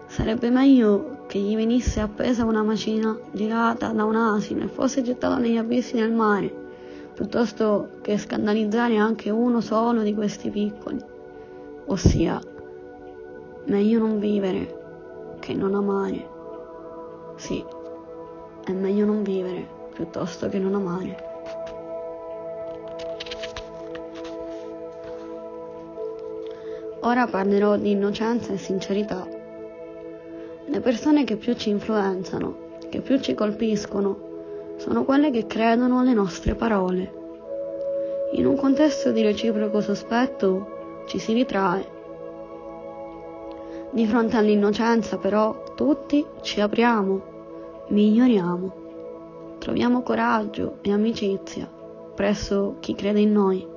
Sarebbe meglio che gli venisse appesa una macina girata da un asino e fosse gettata negli abissi del mare, piuttosto che scandalizzare anche uno solo di questi piccoli. Ossia, meglio non vivere che non amare. Sì, è meglio non vivere piuttosto che non amare. Ora parlerò di innocenza e sincerità. Le persone che più ci influenzano, che più ci colpiscono, sono quelle che credono alle nostre parole. In un contesto di reciproco sospetto ci si ritrae. Di fronte all'innocenza però tutti ci apriamo, miglioriamo, troviamo coraggio e amicizia presso chi crede in noi.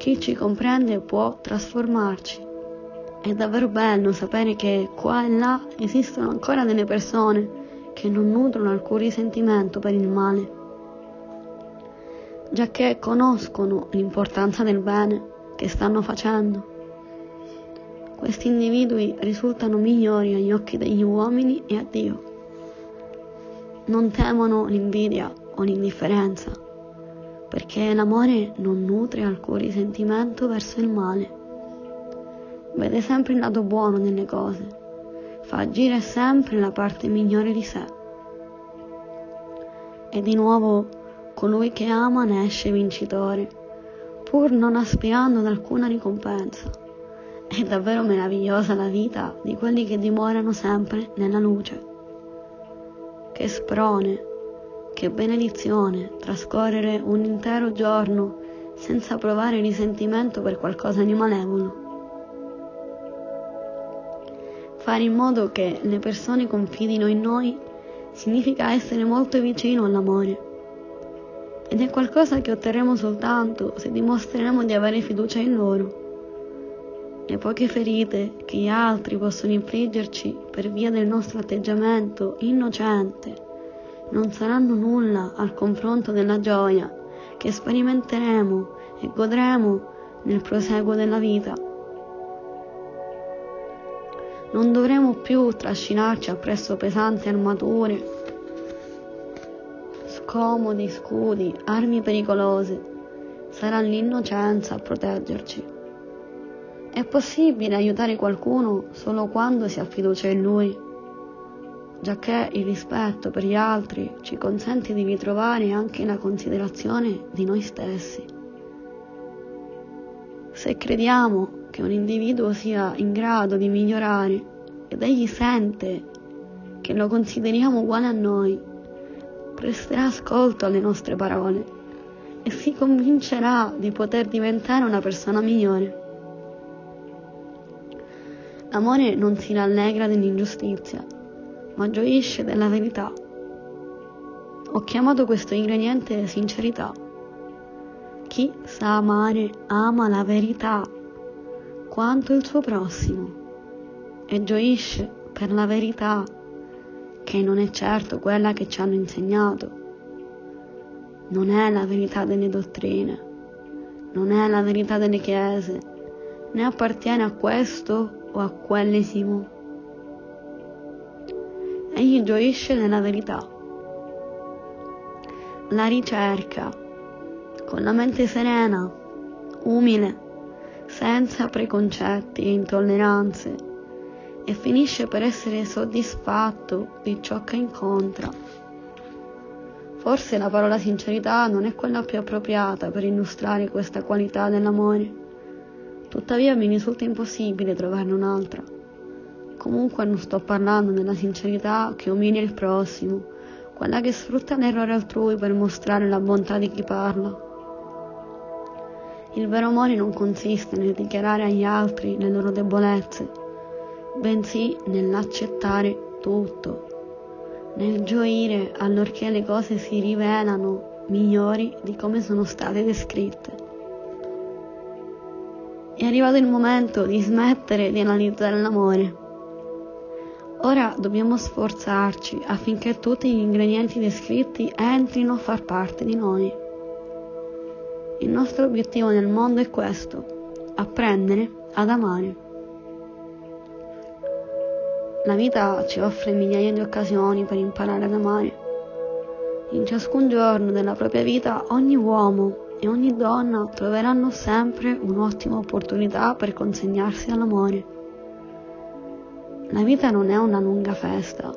Chi ci comprende può trasformarci. È davvero bello sapere che qua e là esistono ancora delle persone che non nutrono alcun risentimento per il male, giacché conoscono l'importanza del bene che stanno facendo. Questi individui risultano migliori agli occhi degli uomini e a Dio. Non temono l'invidia o l'indifferenza, perché l'amore non nutre alcun risentimento verso il male. Vede sempre il lato buono delle cose fa agire sempre la parte migliore di sé. E di nuovo colui che ama ne esce vincitore, pur non aspirando ad alcuna ricompensa. È davvero meravigliosa la vita di quelli che dimorano sempre nella luce. Che sprone, che benedizione trascorrere un intero giorno senza provare risentimento per qualcosa di malevolo fare in modo che le persone confidino in noi significa essere molto vicino all'amore. Ed è qualcosa che otterremo soltanto se dimostreremo di avere fiducia in loro. Le poche ferite che gli altri possono infliggerci per via del nostro atteggiamento innocente non saranno nulla al confronto della gioia che sperimenteremo e godremo nel proseguo della vita. Non dovremo più trascinarci appresso pesanti armature, scomodi scudi, armi pericolose. Sarà l'innocenza a proteggerci. È possibile aiutare qualcuno solo quando si ha fiducia in lui, giacché il rispetto per gli altri ci consente di ritrovare anche la considerazione di noi stessi. Se crediamo che un individuo sia in grado di migliorare ed egli sente che lo consideriamo uguale a noi, presterà ascolto alle nostre parole e si convincerà di poter diventare una persona migliore. L'amore non si rallegra dell'ingiustizia, ma gioisce della verità. Ho chiamato questo ingrediente sincerità. Chi sa amare ama la verità quanto il suo prossimo e gioisce per la verità che non è certo quella che ci hanno insegnato. Non è la verità delle dottrine, non è la verità delle chiese, né appartiene a questo o a quell'esimo. Egli gioisce nella verità. La ricerca con la mente serena, umile, senza preconcetti e intolleranze e finisce per essere soddisfatto di ciò che incontra. Forse la parola sincerità non è quella più appropriata per illustrare questa qualità dell'amore, tuttavia mi risulta impossibile trovarne un'altra. Comunque non sto parlando della sincerità che umilia il prossimo, quella che sfrutta l'errore altrui per mostrare la bontà di chi parla il vero amore non consiste nel dichiarare agli altri le loro debolezze, bensì nell'accettare tutto, nel gioire allorché le cose si rivelano migliori di come sono state descritte. È arrivato il momento di smettere di analizzare l'amore. Ora dobbiamo sforzarci affinché tutti gli ingredienti descritti entrino a far parte di noi. Il nostro obiettivo nel mondo è questo, apprendere ad amare. La vita ci offre migliaia di occasioni per imparare ad amare. In ciascun giorno della propria vita ogni uomo e ogni donna troveranno sempre un'ottima opportunità per consegnarsi all'amore. La vita non è una lunga festa,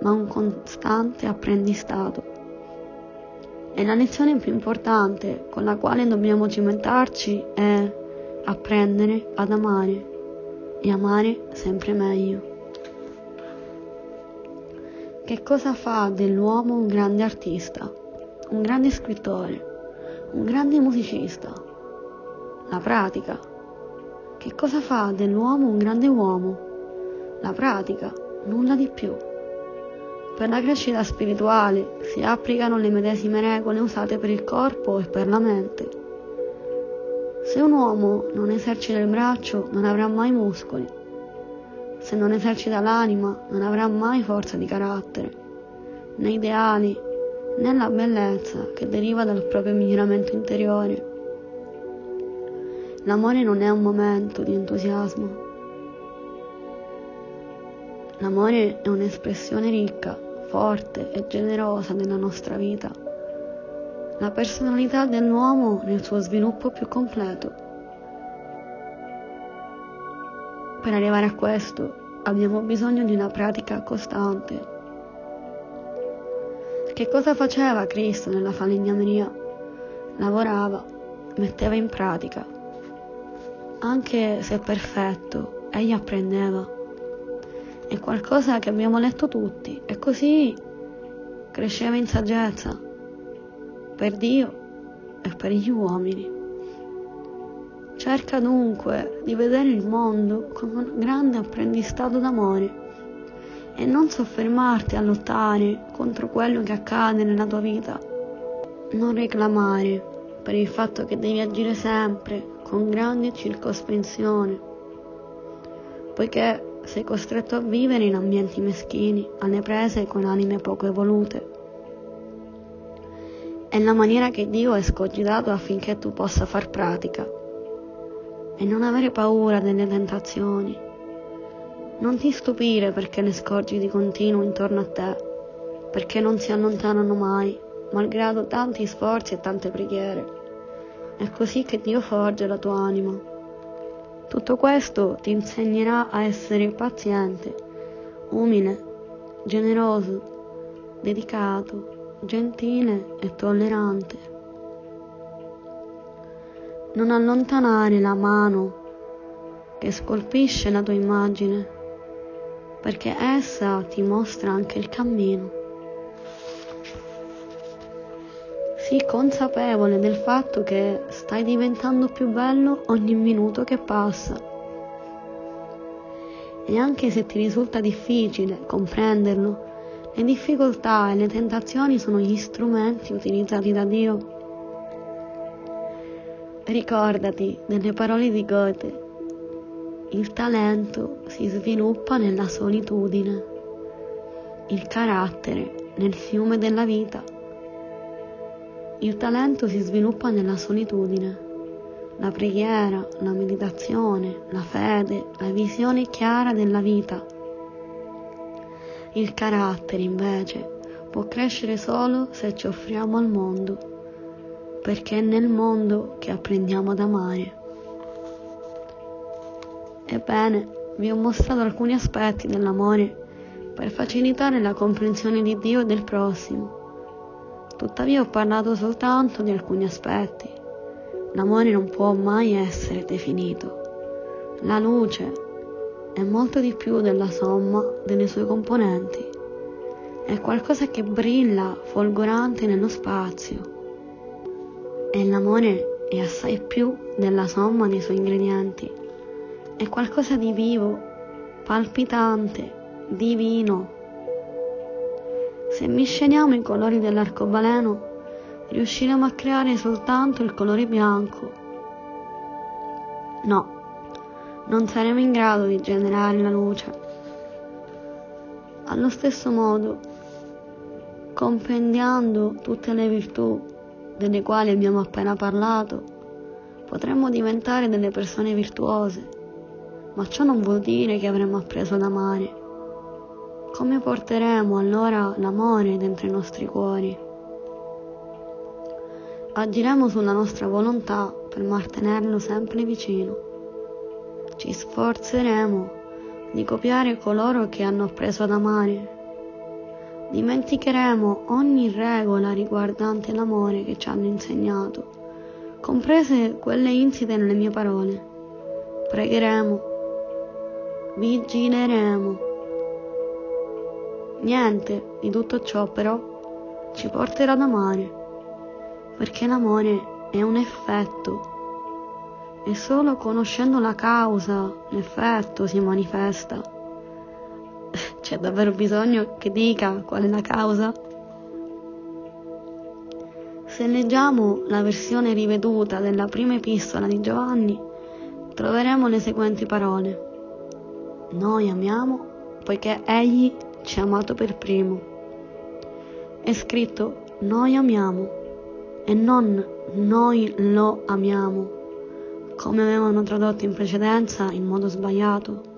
ma un costante apprendistato. E la lezione più importante con la quale dobbiamo cimentarci è apprendere ad amare e amare sempre meglio. Che cosa fa dell'uomo un grande artista, un grande scrittore, un grande musicista? La pratica. Che cosa fa dell'uomo un grande uomo? La pratica, nulla di più. Per la crescita spirituale si applicano le medesime regole usate per il corpo e per la mente. Se un uomo non esercita il braccio non avrà mai muscoli se non esercita l'anima non avrà mai forza di carattere, né ideali, né la bellezza che deriva dal proprio miglioramento interiore. L'amore non è un momento di entusiasmo. L'amore è un'espressione ricca, forte e generosa della nostra vita. La personalità dell'uomo nel suo sviluppo più completo. Per arrivare a questo abbiamo bisogno di una pratica costante. Che cosa faceva Cristo nella falegnameria? Lavorava, metteva in pratica. Anche se perfetto, egli apprendeva. È qualcosa che abbiamo letto tutti e così cresceva in saggezza per Dio e per gli uomini. Cerca dunque di vedere il mondo come un grande apprendistato d'amore e non soffermarti a lottare contro quello che accade nella tua vita. Non reclamare per il fatto che devi agire sempre con grande circospensione, poiché sei costretto a vivere in ambienti meschini, alle prese con anime poco evolute. È la maniera che Dio ha escogitato affinché tu possa far pratica e non avere paura delle tentazioni. Non ti stupire perché le scorgi di continuo intorno a te, perché non si allontanano mai, malgrado tanti sforzi e tante preghiere. È così che Dio forge la tua anima. Tutto questo ti insegnerà a essere paziente, umile, generoso, dedicato, gentile e tollerante non allontanare la mano che scolpisce la tua immagine, perché essa ti mostra anche il cammino. Sii consapevole del fatto che stai diventando più bello ogni minuto che passa. E anche se ti risulta difficile comprenderlo, le difficoltà e le tentazioni sono gli strumenti utilizzati da Dio Ricordati delle parole di Goethe. Il talento si sviluppa nella solitudine, il carattere nel fiume della vita. Il talento si sviluppa nella solitudine, la preghiera, la meditazione, la fede, la visione chiara della vita. Il carattere invece può crescere solo se ci offriamo al mondo perché è nel mondo che apprendiamo ad amare. Ebbene, vi ho mostrato alcuni aspetti dell'amore per facilitare la comprensione di Dio e del prossimo. Tuttavia ho parlato soltanto di alcuni aspetti. L'amore non può mai essere definito. La luce è molto di più della somma delle sue componenti. È qualcosa che brilla folgorante nello spazio e l'amore è assai più della somma dei suoi ingredienti. È qualcosa di vivo, palpitante, divino. Se misceliamo i colori dell'arcobaleno, riusciremo a creare soltanto il colore bianco. No, non saremo in grado di generare la luce. Allo stesso modo, compendiando tutte le virtù delle quali abbiamo appena parlato, potremmo diventare delle persone virtuose, ma ciò non vuol dire che avremo appreso ad amare. Come porteremo allora l'amore dentro i nostri cuori? agiremo sulla nostra volontà per mantenerlo sempre vicino. Ci sforzeremo di copiare coloro che hanno appreso ad amare. Dimenticheremo ogni regola riguardante l'amore che ci hanno insegnato, comprese quelle insite nelle mie parole. Pregheremo, vigileremo. Niente di tutto ciò però ci porterà ad amare, perché l'amore è un effetto e solo conoscendo la causa l'effetto si manifesta. C'è davvero bisogno che dica qual è la causa? Se leggiamo la versione riveduta della prima epistola di Giovanni, troveremo le seguenti parole. Noi amiamo poiché Egli ci ha amato per primo. È scritto noi amiamo e non noi lo amiamo come avevano tradotto in precedenza in modo sbagliato.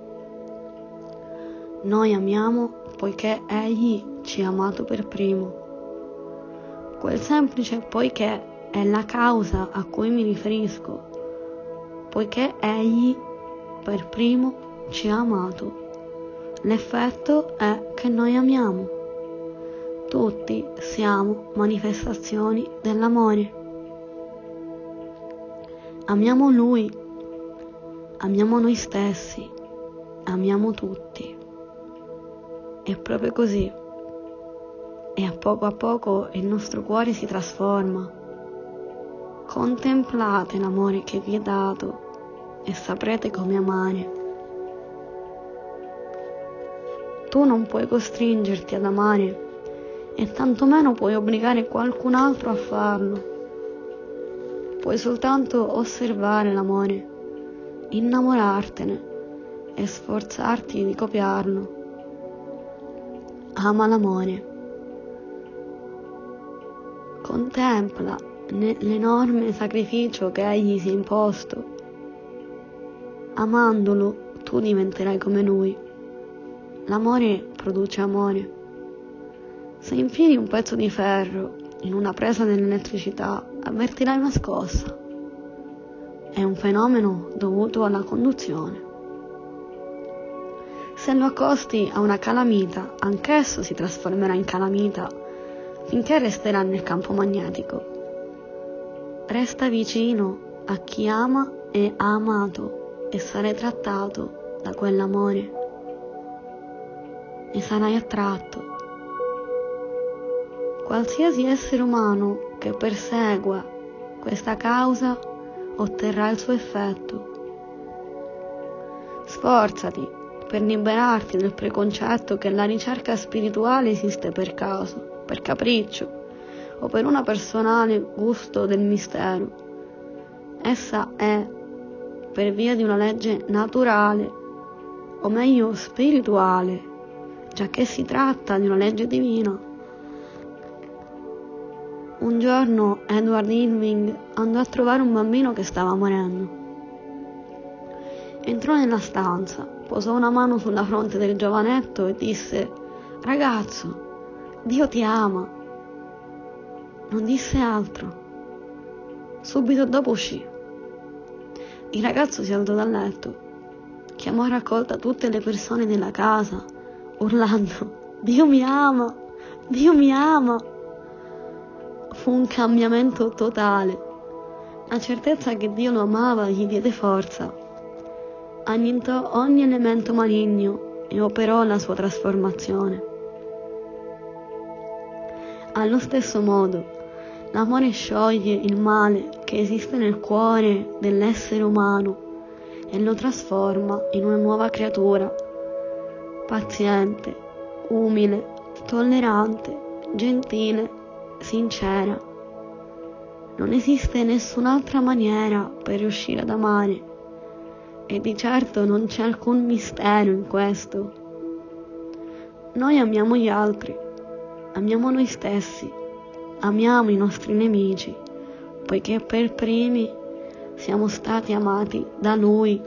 Noi amiamo poiché Egli ci ha amato per primo. Quel semplice poiché è la causa a cui mi riferisco, poiché Egli per primo ci ha amato. L'effetto è che noi amiamo. Tutti siamo manifestazioni dell'amore. Amiamo Lui, amiamo noi stessi, amiamo tutti. È proprio così. E a poco a poco il nostro cuore si trasforma. Contemplate l'amore che vi è dato e saprete come amare. Tu non puoi costringerti ad amare e tantomeno puoi obbligare qualcun altro a farlo puoi soltanto osservare l'amore, innamorartene e sforzarti di copiarlo. Ama l'amore. Contempla l'enorme sacrificio che egli si è imposto. Amandolo, tu diventerai come lui. L'amore produce amore. Se infili un pezzo di ferro in una presa dell'elettricità avvertirai una scossa. È un fenomeno dovuto alla conduzione. Se lo accosti a una calamita, anch'esso si trasformerà in calamita finché resterà nel campo magnetico. Resta vicino a chi ama e ha amato e sarai trattato da quell'amore. E sarai attratto Qualsiasi essere umano che persegua questa causa otterrà il suo effetto. Sforzati per liberarti del preconcetto che la ricerca spirituale esiste per caso, per capriccio o per una personale gusto del mistero. Essa è per via di una legge naturale, o meglio spirituale, già che si tratta di una legge divina. Un giorno Edward Irving andò a trovare un bambino che stava morendo. Entrò nella stanza, posò una mano sulla fronte del giovanetto e disse Ragazzo, Dio ti ama. Non disse altro. Subito dopo uscì. Il ragazzo si alzò dal letto, chiamò a raccolta tutte le persone della casa, urlando Dio mi ama, Dio mi ama fu un cambiamento totale. La certezza che Dio lo amava gli diede forza. Annientò ogni elemento maligno e operò la sua trasformazione. Allo stesso modo, l'amore scioglie il male che esiste nel cuore dell'essere umano e lo trasforma in una nuova creatura, paziente, umile, tollerante, gentile sincera. Non esiste nessun'altra maniera per riuscire ad amare e di certo non c'è alcun mistero in questo. Noi amiamo gli altri, amiamo noi stessi, amiamo i nostri nemici, poiché per primi siamo stati amati da Lui.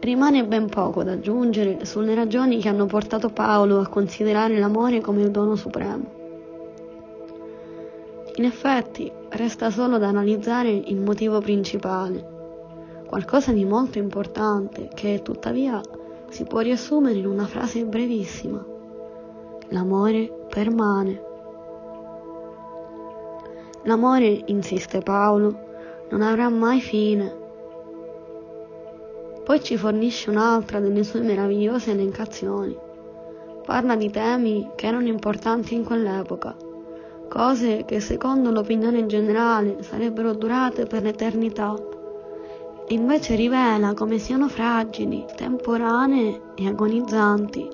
Rimane ben poco da aggiungere sulle ragioni che hanno portato Paolo a considerare l'amore come il dono supremo. In effetti, resta solo da analizzare il motivo principale, qualcosa di molto importante che tuttavia si può riassumere in una frase brevissima. L'amore permane. L'amore, insiste Paolo, non avrà mai fine. Poi ci fornisce un'altra delle sue meravigliose elencazioni. Parla di temi che erano importanti in quell'epoca cose che secondo l'opinione generale sarebbero durate per l'eternità, e invece rivela come siano fragili, temporanee e agonizzanti.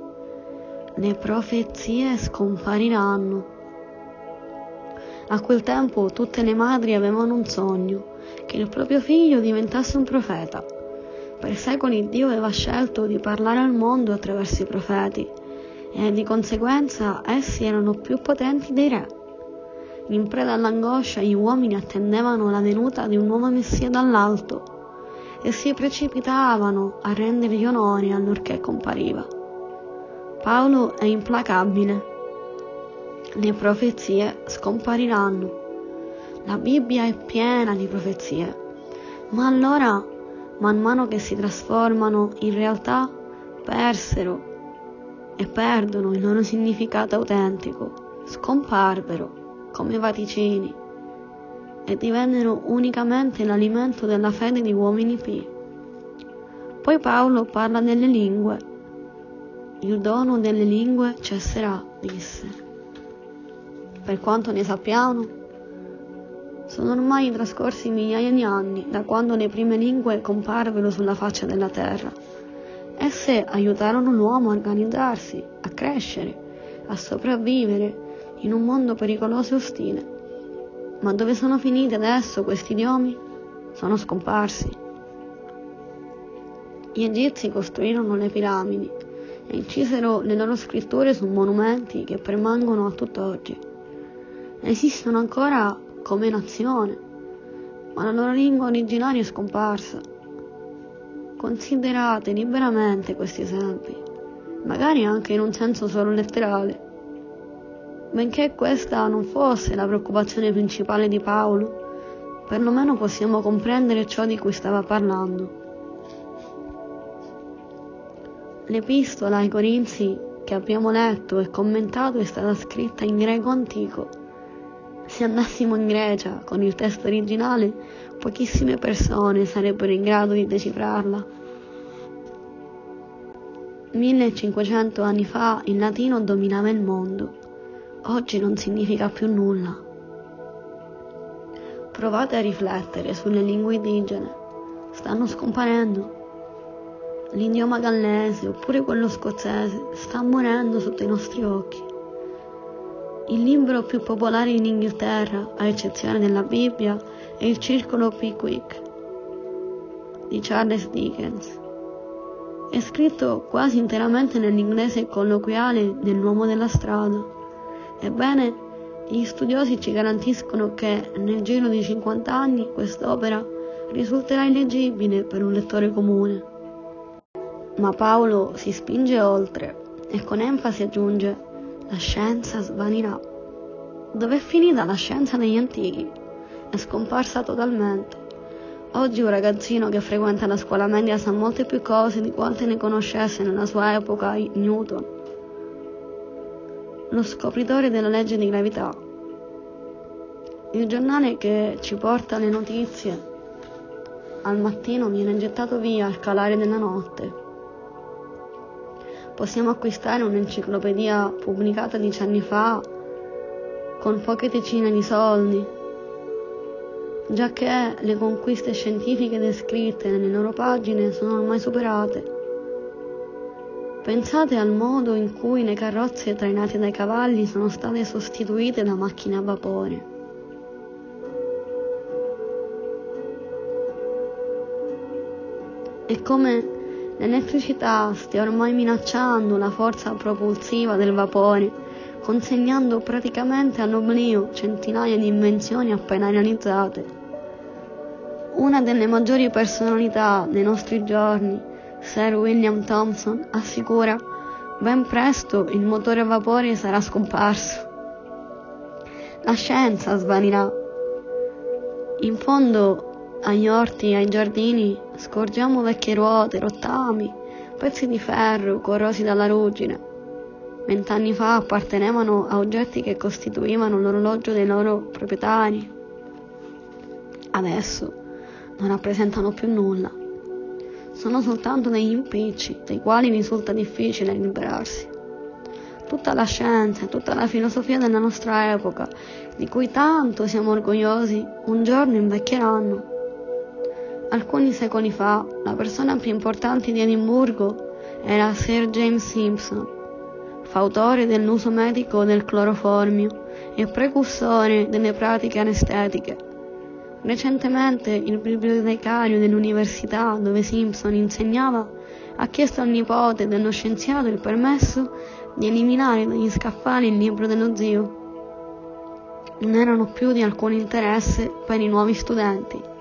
Le profezie scompariranno. A quel tempo tutte le madri avevano un sogno, che il proprio figlio diventasse un profeta. Per secoli Dio aveva scelto di parlare al mondo attraverso i profeti e di conseguenza essi erano più potenti dei re. In preda all'angoscia gli uomini attendevano la venuta di un nuovo Messia dall'alto e si precipitavano a rendergli onore allorché compariva. Paolo è implacabile. Le profezie scompariranno. La Bibbia è piena di profezie, ma allora, man mano che si trasformano in realtà, persero e perdono il loro significato autentico, scomparvero come vaticini e divennero unicamente l'alimento della fede di uomini pii. Poi Paolo parla delle lingue. Il dono delle lingue cesserà, disse. Per quanto ne sappiamo, sono ormai trascorsi migliaia di anni da quando le prime lingue comparvero sulla faccia della terra. Esse aiutarono l'uomo a organizzarsi, a crescere, a sopravvivere in un mondo pericoloso e ostile. Ma dove sono finiti adesso questi idiomi? Sono scomparsi. Gli egizi costruirono le piramidi e incisero le loro scritture su monumenti che permangono a tutt'oggi. Esistono ancora come nazione, ma la loro lingua originaria è scomparsa. Considerate liberamente questi esempi, magari anche in un senso solo letterale Benché questa non fosse la preoccupazione principale di Paolo, perlomeno possiamo comprendere ciò di cui stava parlando. L'epistola ai Corinzi che abbiamo letto e commentato è stata scritta in greco antico. Se andassimo in Grecia con il testo originale, pochissime persone sarebbero in grado di decifrarla. 1500 anni fa il latino dominava il mondo oggi non significa più nulla. Provate a riflettere sulle lingue indigene. Stanno scomparendo. L'idioma gallese oppure quello scozzese sta morendo sotto i nostri occhi. Il libro più popolare in Inghilterra, a eccezione della Bibbia, è il Circolo Pickwick di Charles Dickens. È scritto quasi interamente nell'inglese colloquiale dell'uomo della strada Ebbene, gli studiosi ci garantiscono che nel giro di 50 anni quest'opera risulterà illeggibile per un lettore comune. Ma Paolo si spinge oltre e con enfasi aggiunge la scienza svanirà. Dov'è finita la scienza degli antichi? È scomparsa totalmente. Oggi un ragazzino che frequenta la scuola media sa molte più cose di quante ne conoscesse nella sua epoca Newton lo scopritore della legge di gravità. Il giornale che ci porta le notizie al mattino viene gettato via al calare della notte. Possiamo acquistare un'enciclopedia pubblicata dieci anni fa con poche decine di soldi, già che le conquiste scientifiche descritte nelle loro pagine sono ormai superate. Pensate al modo in cui le carrozze trainate dai cavalli sono state sostituite da macchine a vapore. E come l'elettricità stia ormai minacciando la forza propulsiva del vapore, consegnando praticamente all'oblio centinaia di invenzioni appena realizzate. Una delle maggiori personalità dei nostri giorni Sir William Thompson assicura ben presto il motore a vapore sarà scomparso. La scienza svanirà. In fondo agli orti e ai giardini scorgiamo vecchie ruote, rottami, pezzi di ferro corrosi dalla ruggine. Vent'anni fa appartenevano a oggetti che costituivano l'orologio dei loro proprietari. Adesso non rappresentano più nulla. Sono soltanto degli impicci dai quali risulta difficile liberarsi. Tutta la scienza e tutta la filosofia della nostra epoca, di cui tanto siamo orgogliosi, un giorno invecchieranno. Alcuni secoli fa, la persona più importante di Edimburgo era Sir James Simpson, fautore dell'uso medico del cloroformio e precursore delle pratiche anestetiche. Recentemente il bibliotecario dell'università dove Simpson insegnava ha chiesto al nipote dello scienziato il permesso di eliminare dagli scaffali il libro dello zio. Non erano più di alcun interesse per i nuovi studenti.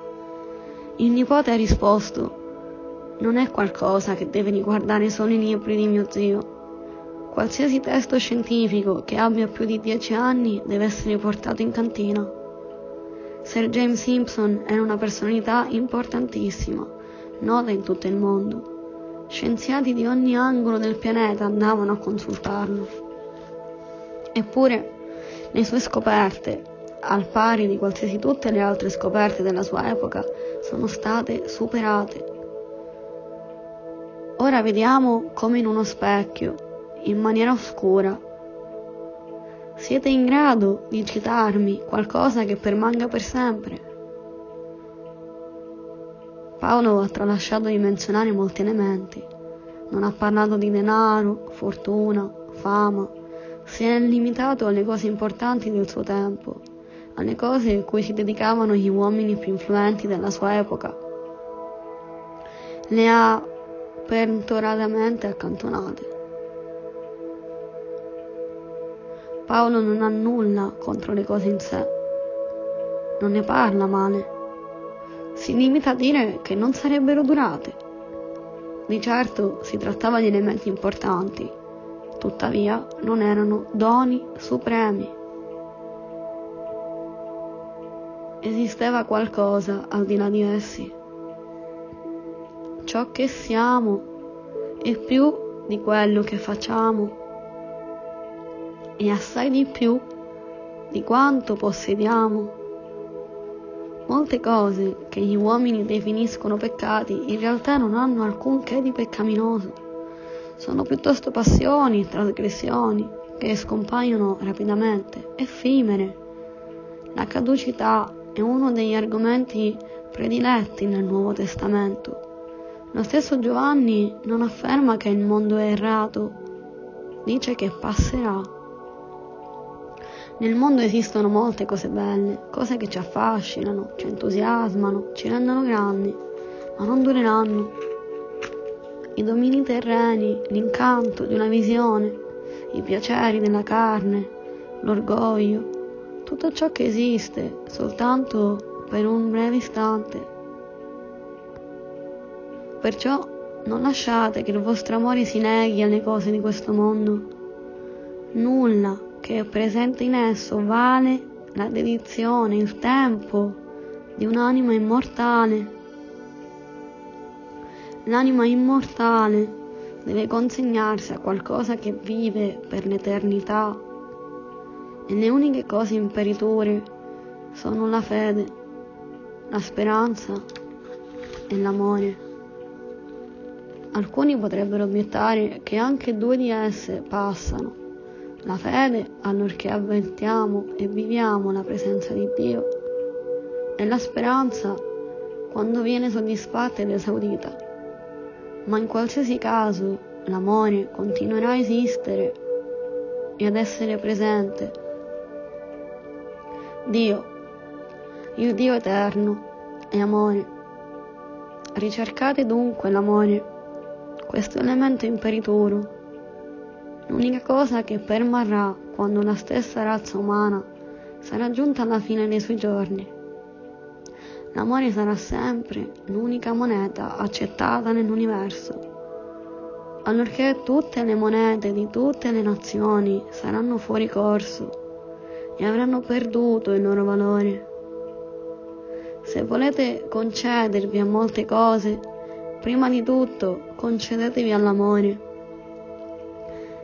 Il nipote ha risposto, non è qualcosa che deve riguardare solo i libri di mio zio. Qualsiasi testo scientifico che abbia più di dieci anni deve essere portato in cantina. Sir James Simpson era una personalità importantissima, nota in tutto il mondo. Scienziati di ogni angolo del pianeta andavano a consultarlo. Eppure, le sue scoperte, al pari di qualsiasi tutte le altre scoperte della sua epoca, sono state superate. Ora vediamo come in uno specchio in maniera oscura. Siete in grado di citarmi qualcosa che permanga per sempre? Paolo ha tralasciato di menzionare molti elementi. Non ha parlato di denaro, fortuna, fama. Si è limitato alle cose importanti del suo tempo, alle cose a cui si dedicavano gli uomini più influenti della sua epoca. Le ha pertoratamente accantonate. Paolo non ha nulla contro le cose in sé, non ne parla male, si limita a dire che non sarebbero durate. Di certo si trattava di elementi importanti, tuttavia non erano doni supremi. Esisteva qualcosa al di là di essi. Ciò che siamo è più di quello che facciamo e assai di più di quanto possediamo. Molte cose che gli uomini definiscono peccati in realtà non hanno alcun che di peccaminoso. Sono piuttosto passioni e trasgressioni che scompaiono rapidamente, effimere. La caducità è uno degli argomenti prediletti nel Nuovo Testamento. Lo stesso Giovanni non afferma che il mondo è errato, dice che passerà. Nel mondo esistono molte cose belle, cose che ci affascinano, ci entusiasmano, ci rendono grandi, ma non dureranno. I domini terreni, l'incanto di una visione, i piaceri della carne, l'orgoglio, tutto ciò che esiste soltanto per un breve istante. Perciò non lasciate che il vostro amore si neghi alle cose di questo mondo. Nulla che è presente in esso vale la dedizione, il tempo di un'anima immortale. L'anima immortale deve consegnarsi a qualcosa che vive per l'eternità e le uniche cose imperiture sono la fede, la speranza e l'amore. Alcuni potrebbero obiettare che anche due di esse passano la fede, allorché avvertiamo e viviamo la presenza di Dio, e la speranza quando viene soddisfatta ed esaudita. Ma in qualsiasi caso l'amore continuerà a esistere e ad essere presente. Dio, il Dio eterno, è amore. Ricercate dunque l'amore, questo elemento imperituro L'unica cosa che permarrà quando la stessa razza umana sarà giunta alla fine dei suoi giorni. L'amore sarà sempre l'unica moneta accettata nell'universo. Allorché tutte le monete di tutte le nazioni saranno fuori corso e avranno perduto il loro valore. Se volete concedervi a molte cose, prima di tutto concedetevi all'amore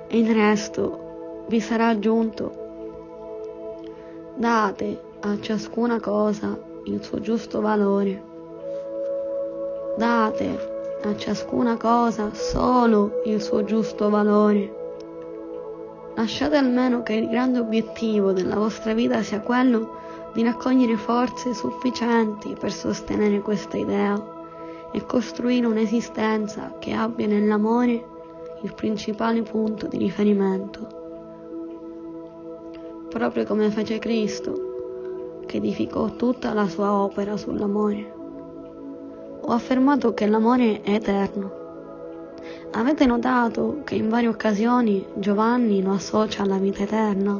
e il resto vi sarà aggiunto. Date a ciascuna cosa il suo giusto valore. Date a ciascuna cosa solo il suo giusto valore. Lasciate almeno che il grande obiettivo della vostra vita sia quello di raccogliere forze sufficienti per sostenere questa idea e costruire un'esistenza che abbia nell'amore il principale punto di riferimento. Proprio come fece Cristo, che edificò tutta la sua opera sull'amore. Ho affermato che l'amore è eterno. Avete notato che in varie occasioni Giovanni lo associa alla vita eterna?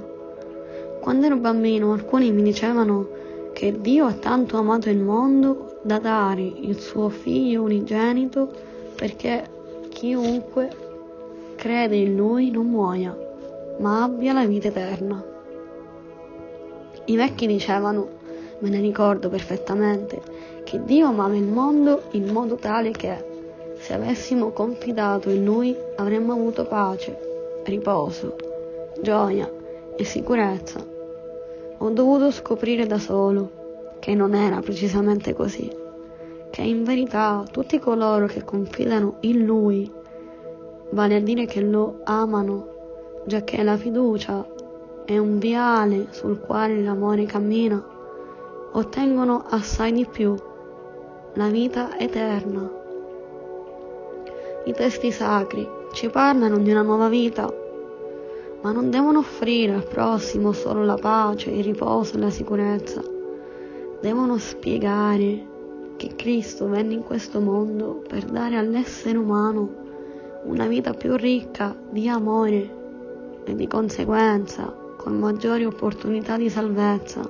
Quando ero bambino alcuni mi dicevano che Dio ha tanto amato il mondo da dare il suo figlio unigenito perché chiunque crede in lui non muoia, ma abbia la vita eterna. I vecchi dicevano, me ne ricordo perfettamente, che Dio amava il mondo in modo tale che se avessimo confidato in Lui avremmo avuto pace, riposo, gioia e sicurezza ho dovuto scoprire da solo che non era precisamente così, che in verità tutti coloro che confidano in Lui, vale a dire che lo amano, già che la fiducia è un viale sul quale l'amore cammina, ottengono assai di più, la vita eterna. I testi sacri ci parlano di una nuova vita ma non devono offrire al prossimo solo la pace, il riposo e la sicurezza. Devono spiegare che Cristo venne in questo mondo per dare all'essere umano una vita più ricca di amore e di conseguenza con maggiori opportunità di salvezza,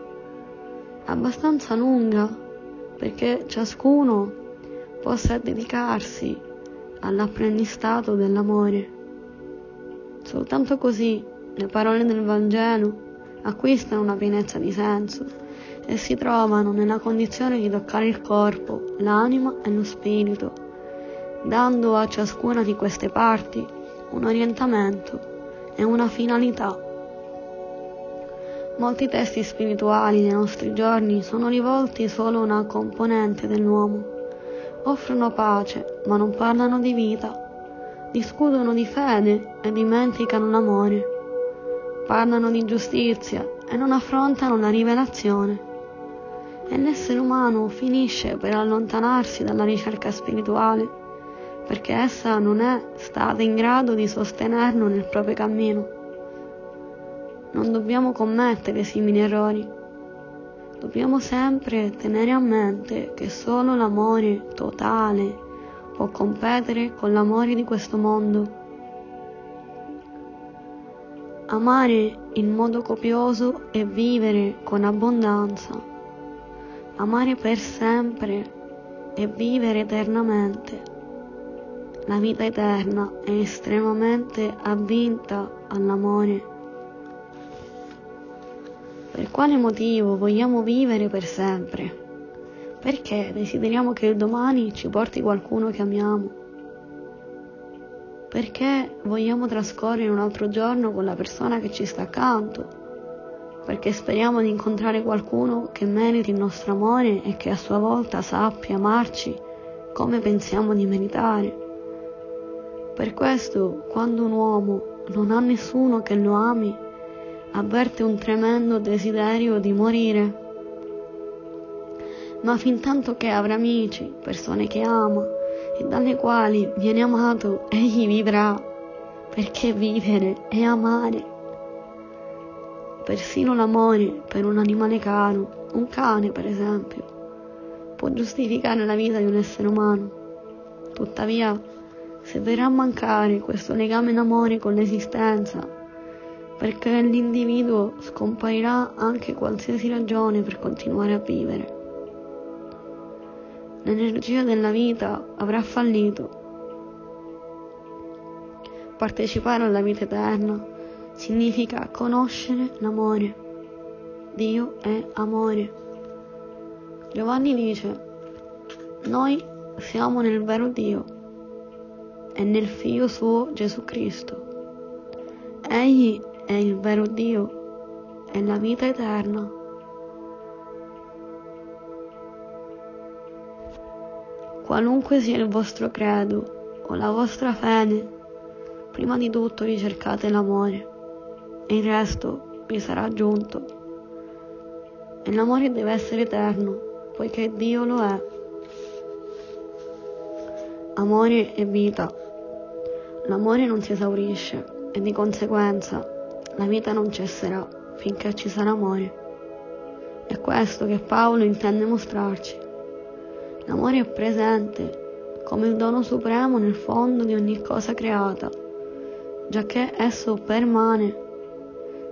abbastanza lunga perché ciascuno possa dedicarsi all'apprendistato dell'amore. Soltanto così le parole del Vangelo acquistano una pienezza di senso e si trovano nella condizione di toccare il corpo, l'anima e lo spirito, dando a ciascuna di queste parti un orientamento e una finalità. Molti testi spirituali nei nostri giorni sono rivolti solo a una componente dell'uomo. Offrono pace, ma non parlano di vita discutono di fede e dimenticano l'amore, parlano di giustizia e non affrontano la rivelazione. E l'essere umano finisce per allontanarsi dalla ricerca spirituale, perché essa non è stata in grado di sostenerlo nel proprio cammino. Non dobbiamo commettere simili errori. Dobbiamo sempre tenere a mente che solo l'amore totale può competere con l'amore di questo mondo. Amare in modo copioso e vivere con abbondanza. Amare per sempre e vivere eternamente. La vita eterna è estremamente avvinta all'amore. Per quale motivo vogliamo vivere per sempre? Perché desideriamo che il domani ci porti qualcuno che amiamo? Perché vogliamo trascorrere un altro giorno con la persona che ci sta accanto? Perché speriamo di incontrare qualcuno che meriti il nostro amore e che a sua volta sappia amarci come pensiamo di meritare. Per questo, quando un uomo non ha nessuno che lo ami, avverte un tremendo desiderio di morire ma fin tanto che avrà amici, persone che ama e dalle quali viene amato, egli vivrà, perché vivere è amare. Persino l'amore per un animale caro, un cane per esempio, può giustificare la vita di un essere umano. Tuttavia, se verrà a mancare questo legame d'amore con l'esistenza, perché nell'individuo scomparirà anche qualsiasi ragione per continuare a vivere l'energia della vita avrà fallito. Partecipare alla vita eterna significa conoscere l'amore. Dio è amore. Giovanni dice, noi siamo nel vero Dio e nel Figlio suo Gesù Cristo. Egli è il vero Dio e la vita eterna. Qualunque sia il vostro credo o la vostra fede, prima di tutto ricercate l'amore e il resto vi sarà aggiunto. E l'amore deve essere eterno, poiché Dio lo è amore e vita. L'amore non si esaurisce e di conseguenza la vita non cesserà finché ci sarà amore. È questo che Paolo intende mostrarci. L'amore è presente come il dono supremo nel fondo di ogni cosa creata, giacché esso permane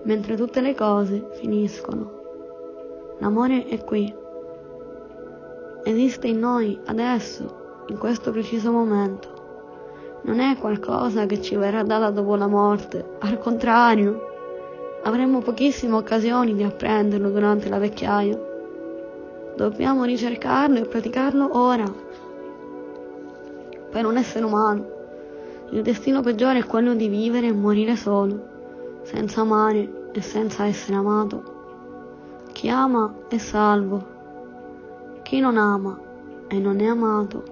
mentre tutte le cose finiscono. L'amore è qui. Esiste in noi adesso in questo preciso momento. Non è qualcosa che ci verrà data dopo la morte, al contrario, avremo pochissime occasioni di apprenderlo durante la vecchiaia. Dobbiamo ricercarlo e praticarlo ora. Per un essere umano, il destino peggiore è quello di vivere e morire solo, senza amare e senza essere amato. Chi ama è salvo, chi non ama e non è amato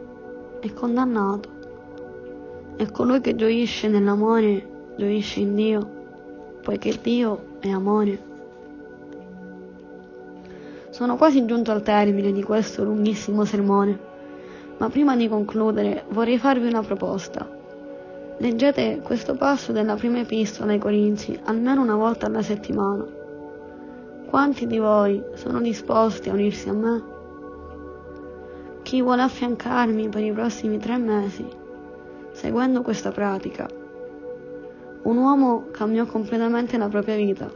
è condannato. E colui che gioisce nell'amore gioisce in Dio, poiché Dio è amore. Sono quasi giunto al termine di questo lunghissimo sermone, ma prima di concludere vorrei farvi una proposta. Leggete questo passo della prima epistola ai Corinzi almeno una volta alla settimana. Quanti di voi sono disposti a unirsi a me? chi vuole affiancarmi per i prossimi tre mesi, seguendo questa pratica. Un uomo cambiò completamente la propria vita.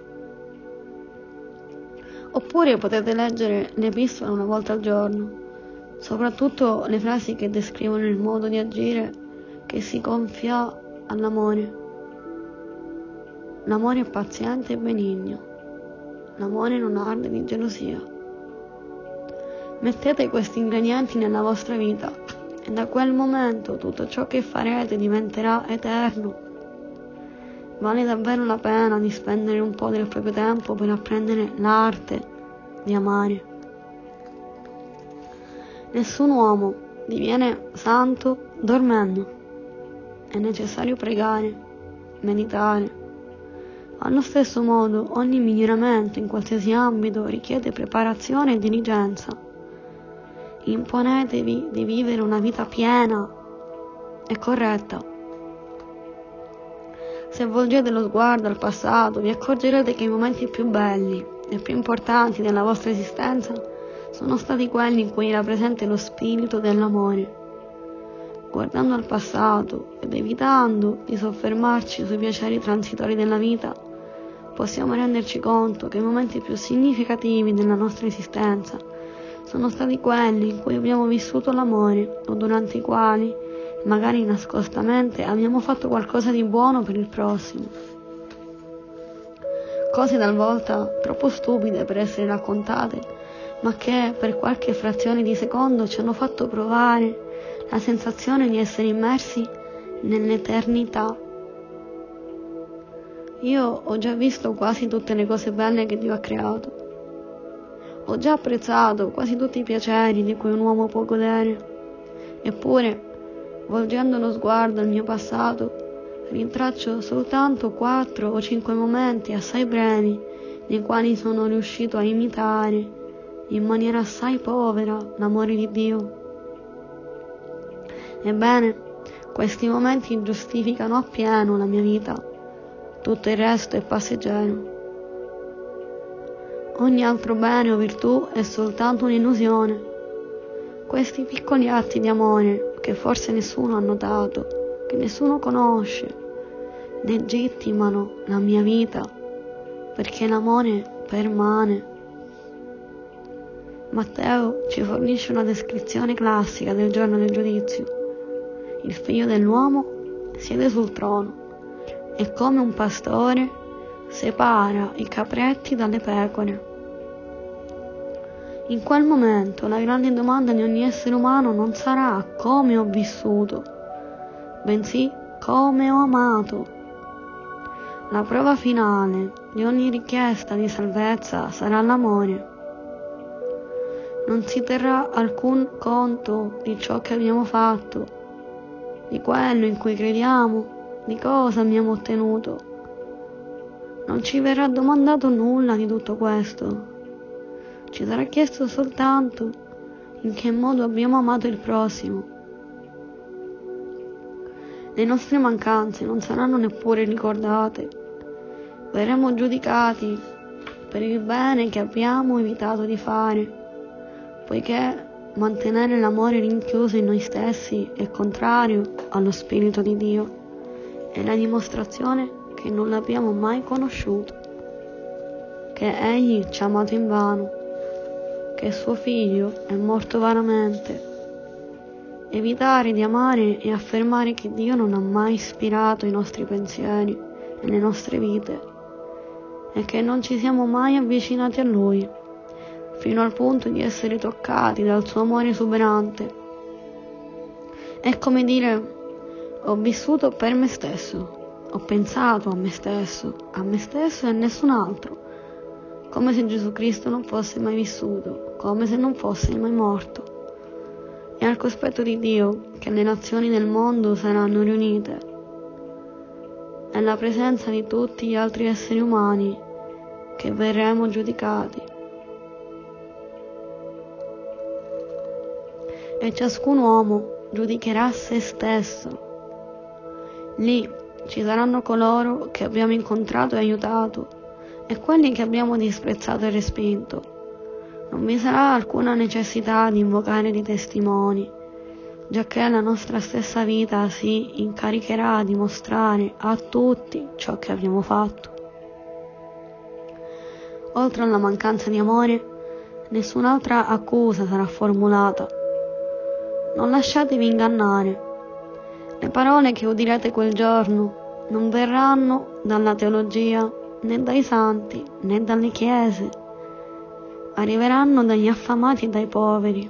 Oppure potete leggere l'epistola una volta al giorno, soprattutto le frasi che descrivono il modo di agire che si confia all'amore. L'amore è paziente e benigno. L'amore non arde di gelosia. Mettete questi ingredienti nella vostra vita e da quel momento tutto ciò che farete diventerà eterno. Vale davvero la pena di spendere un po' del proprio tempo per apprendere l'arte di amare. Nessun uomo diviene santo dormendo. È necessario pregare, meditare. Allo stesso modo, ogni miglioramento in qualsiasi ambito richiede preparazione e diligenza imponetevi di vivere una vita piena e corretta. Se volgete lo sguardo al passato, vi accorgerete che i momenti più belli e più importanti della vostra esistenza sono stati quelli in cui era presente lo spirito dell'amore. Guardando al passato ed evitando di soffermarci sui piaceri transitori della vita, possiamo renderci conto che i momenti più significativi della nostra esistenza sono stati quelli in cui abbiamo vissuto l'amore o durante i quali, magari nascostamente, abbiamo fatto qualcosa di buono per il prossimo. Cose talvolta troppo stupide per essere raccontate, ma che per qualche frazione di secondo ci hanno fatto provare la sensazione di essere immersi nell'eternità. Io ho già visto quasi tutte le cose belle che Dio ha creato ho già apprezzato quasi tutti i piaceri di cui un uomo può godere. Eppure, volgendo lo sguardo al mio passato, rintraccio soltanto quattro o cinque momenti assai brevi nei quali sono riuscito a imitare in maniera assai povera l'amore di Dio. Ebbene, questi momenti giustificano appieno la mia vita. Tutto il resto è passeggero. Ogni altro bene o virtù è soltanto un'illusione. Questi piccoli atti di amore, che forse nessuno ha notato, che nessuno conosce, legittimano la mia vita, perché l'amore permane. Matteo ci fornisce una descrizione classica del giorno del giudizio. Il figlio dell'uomo siede sul trono e come un pastore separa i capretti dalle pecore In quel momento la grande domanda di ogni essere umano non sarà come ho vissuto, bensì come ho amato. La prova finale di ogni richiesta di salvezza sarà l'amore. Non si terrà alcun conto di ciò che abbiamo fatto, di quello in cui crediamo, di cosa abbiamo ottenuto. Non ci verrà domandato nulla di tutto questo. Ci sarà chiesto soltanto in che modo abbiamo amato il prossimo. Le nostre mancanze non saranno neppure ricordate. Verremo giudicati per il bene che abbiamo evitato di fare, poiché mantenere l'amore rinchiuso in noi stessi è contrario allo Spirito di Dio. È la dimostrazione che non l'abbiamo mai conosciuto, che Egli ci ha amato in vano che suo figlio è morto vanamente. Evitare di amare e affermare che Dio non ha mai ispirato i nostri pensieri e le nostre vite e che non ci siamo mai avvicinati a Lui fino al punto di essere toccati dal suo amore esuberante. È come dire ho vissuto per me stesso, ho pensato a me stesso, a me stesso e a nessun altro come se Gesù Cristo non fosse mai vissuto, come se non fosse mai morto. E al cospetto di Dio che le nazioni del mondo saranno riunite, e la presenza di tutti gli altri esseri umani che verremo giudicati. E ciascun uomo giudicherà se stesso. Lì ci saranno coloro che abbiamo incontrato e aiutato e quelli che abbiamo disprezzato e respinto. Non vi sarà alcuna necessità di invocare dei testimoni, giacché la nostra stessa vita si incaricherà di mostrare a tutti ciò che abbiamo fatto. Oltre alla mancanza di amore, nessun'altra accusa sarà formulata. Non lasciatevi ingannare. Le parole che udirete quel giorno non verranno dalla teologia né dai santi né dalle chiese, arriveranno dagli affamati e dai poveri.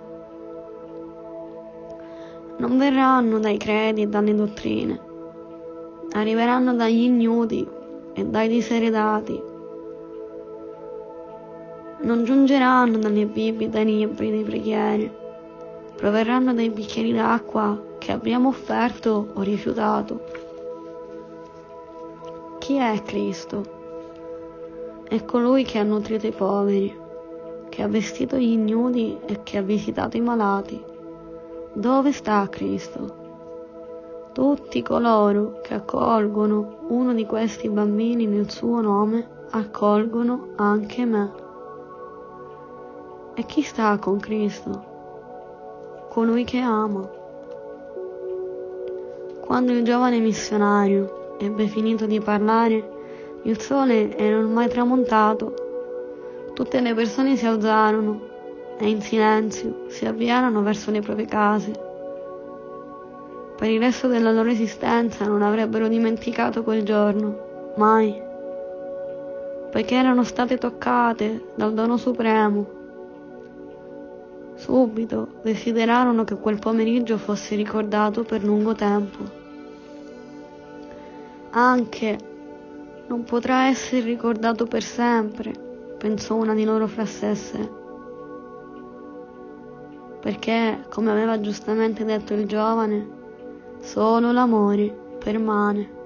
Non verranno dai credi e dalle dottrine, arriveranno dagli ignudi e dai diseredati. Non giungeranno dalle Bibbie e dai libri di preghiere, proverranno dai bicchieri d'acqua che abbiamo offerto o rifiutato. Chi è Cristo? È colui che ha nutrito i poveri, che ha vestito gli ignudi e che ha visitato i malati. Dove sta Cristo? Tutti coloro che accolgono uno di questi bambini nel suo nome accolgono anche me. E chi sta con Cristo? Colui che ama. Quando il giovane missionario ebbe finito di parlare, il sole era ormai tramontato. Tutte le persone si alzarono e in silenzio si avviarono verso le proprie case. Per il resto della loro esistenza non avrebbero dimenticato quel giorno, mai, poiché erano state toccate dal dono supremo. Subito desiderarono che quel pomeriggio fosse ricordato per lungo tempo. Anche non potrà essere ricordato per sempre, pensò una di loro fra sé sé. Perché, come aveva giustamente detto il giovane, solo l'amore permane.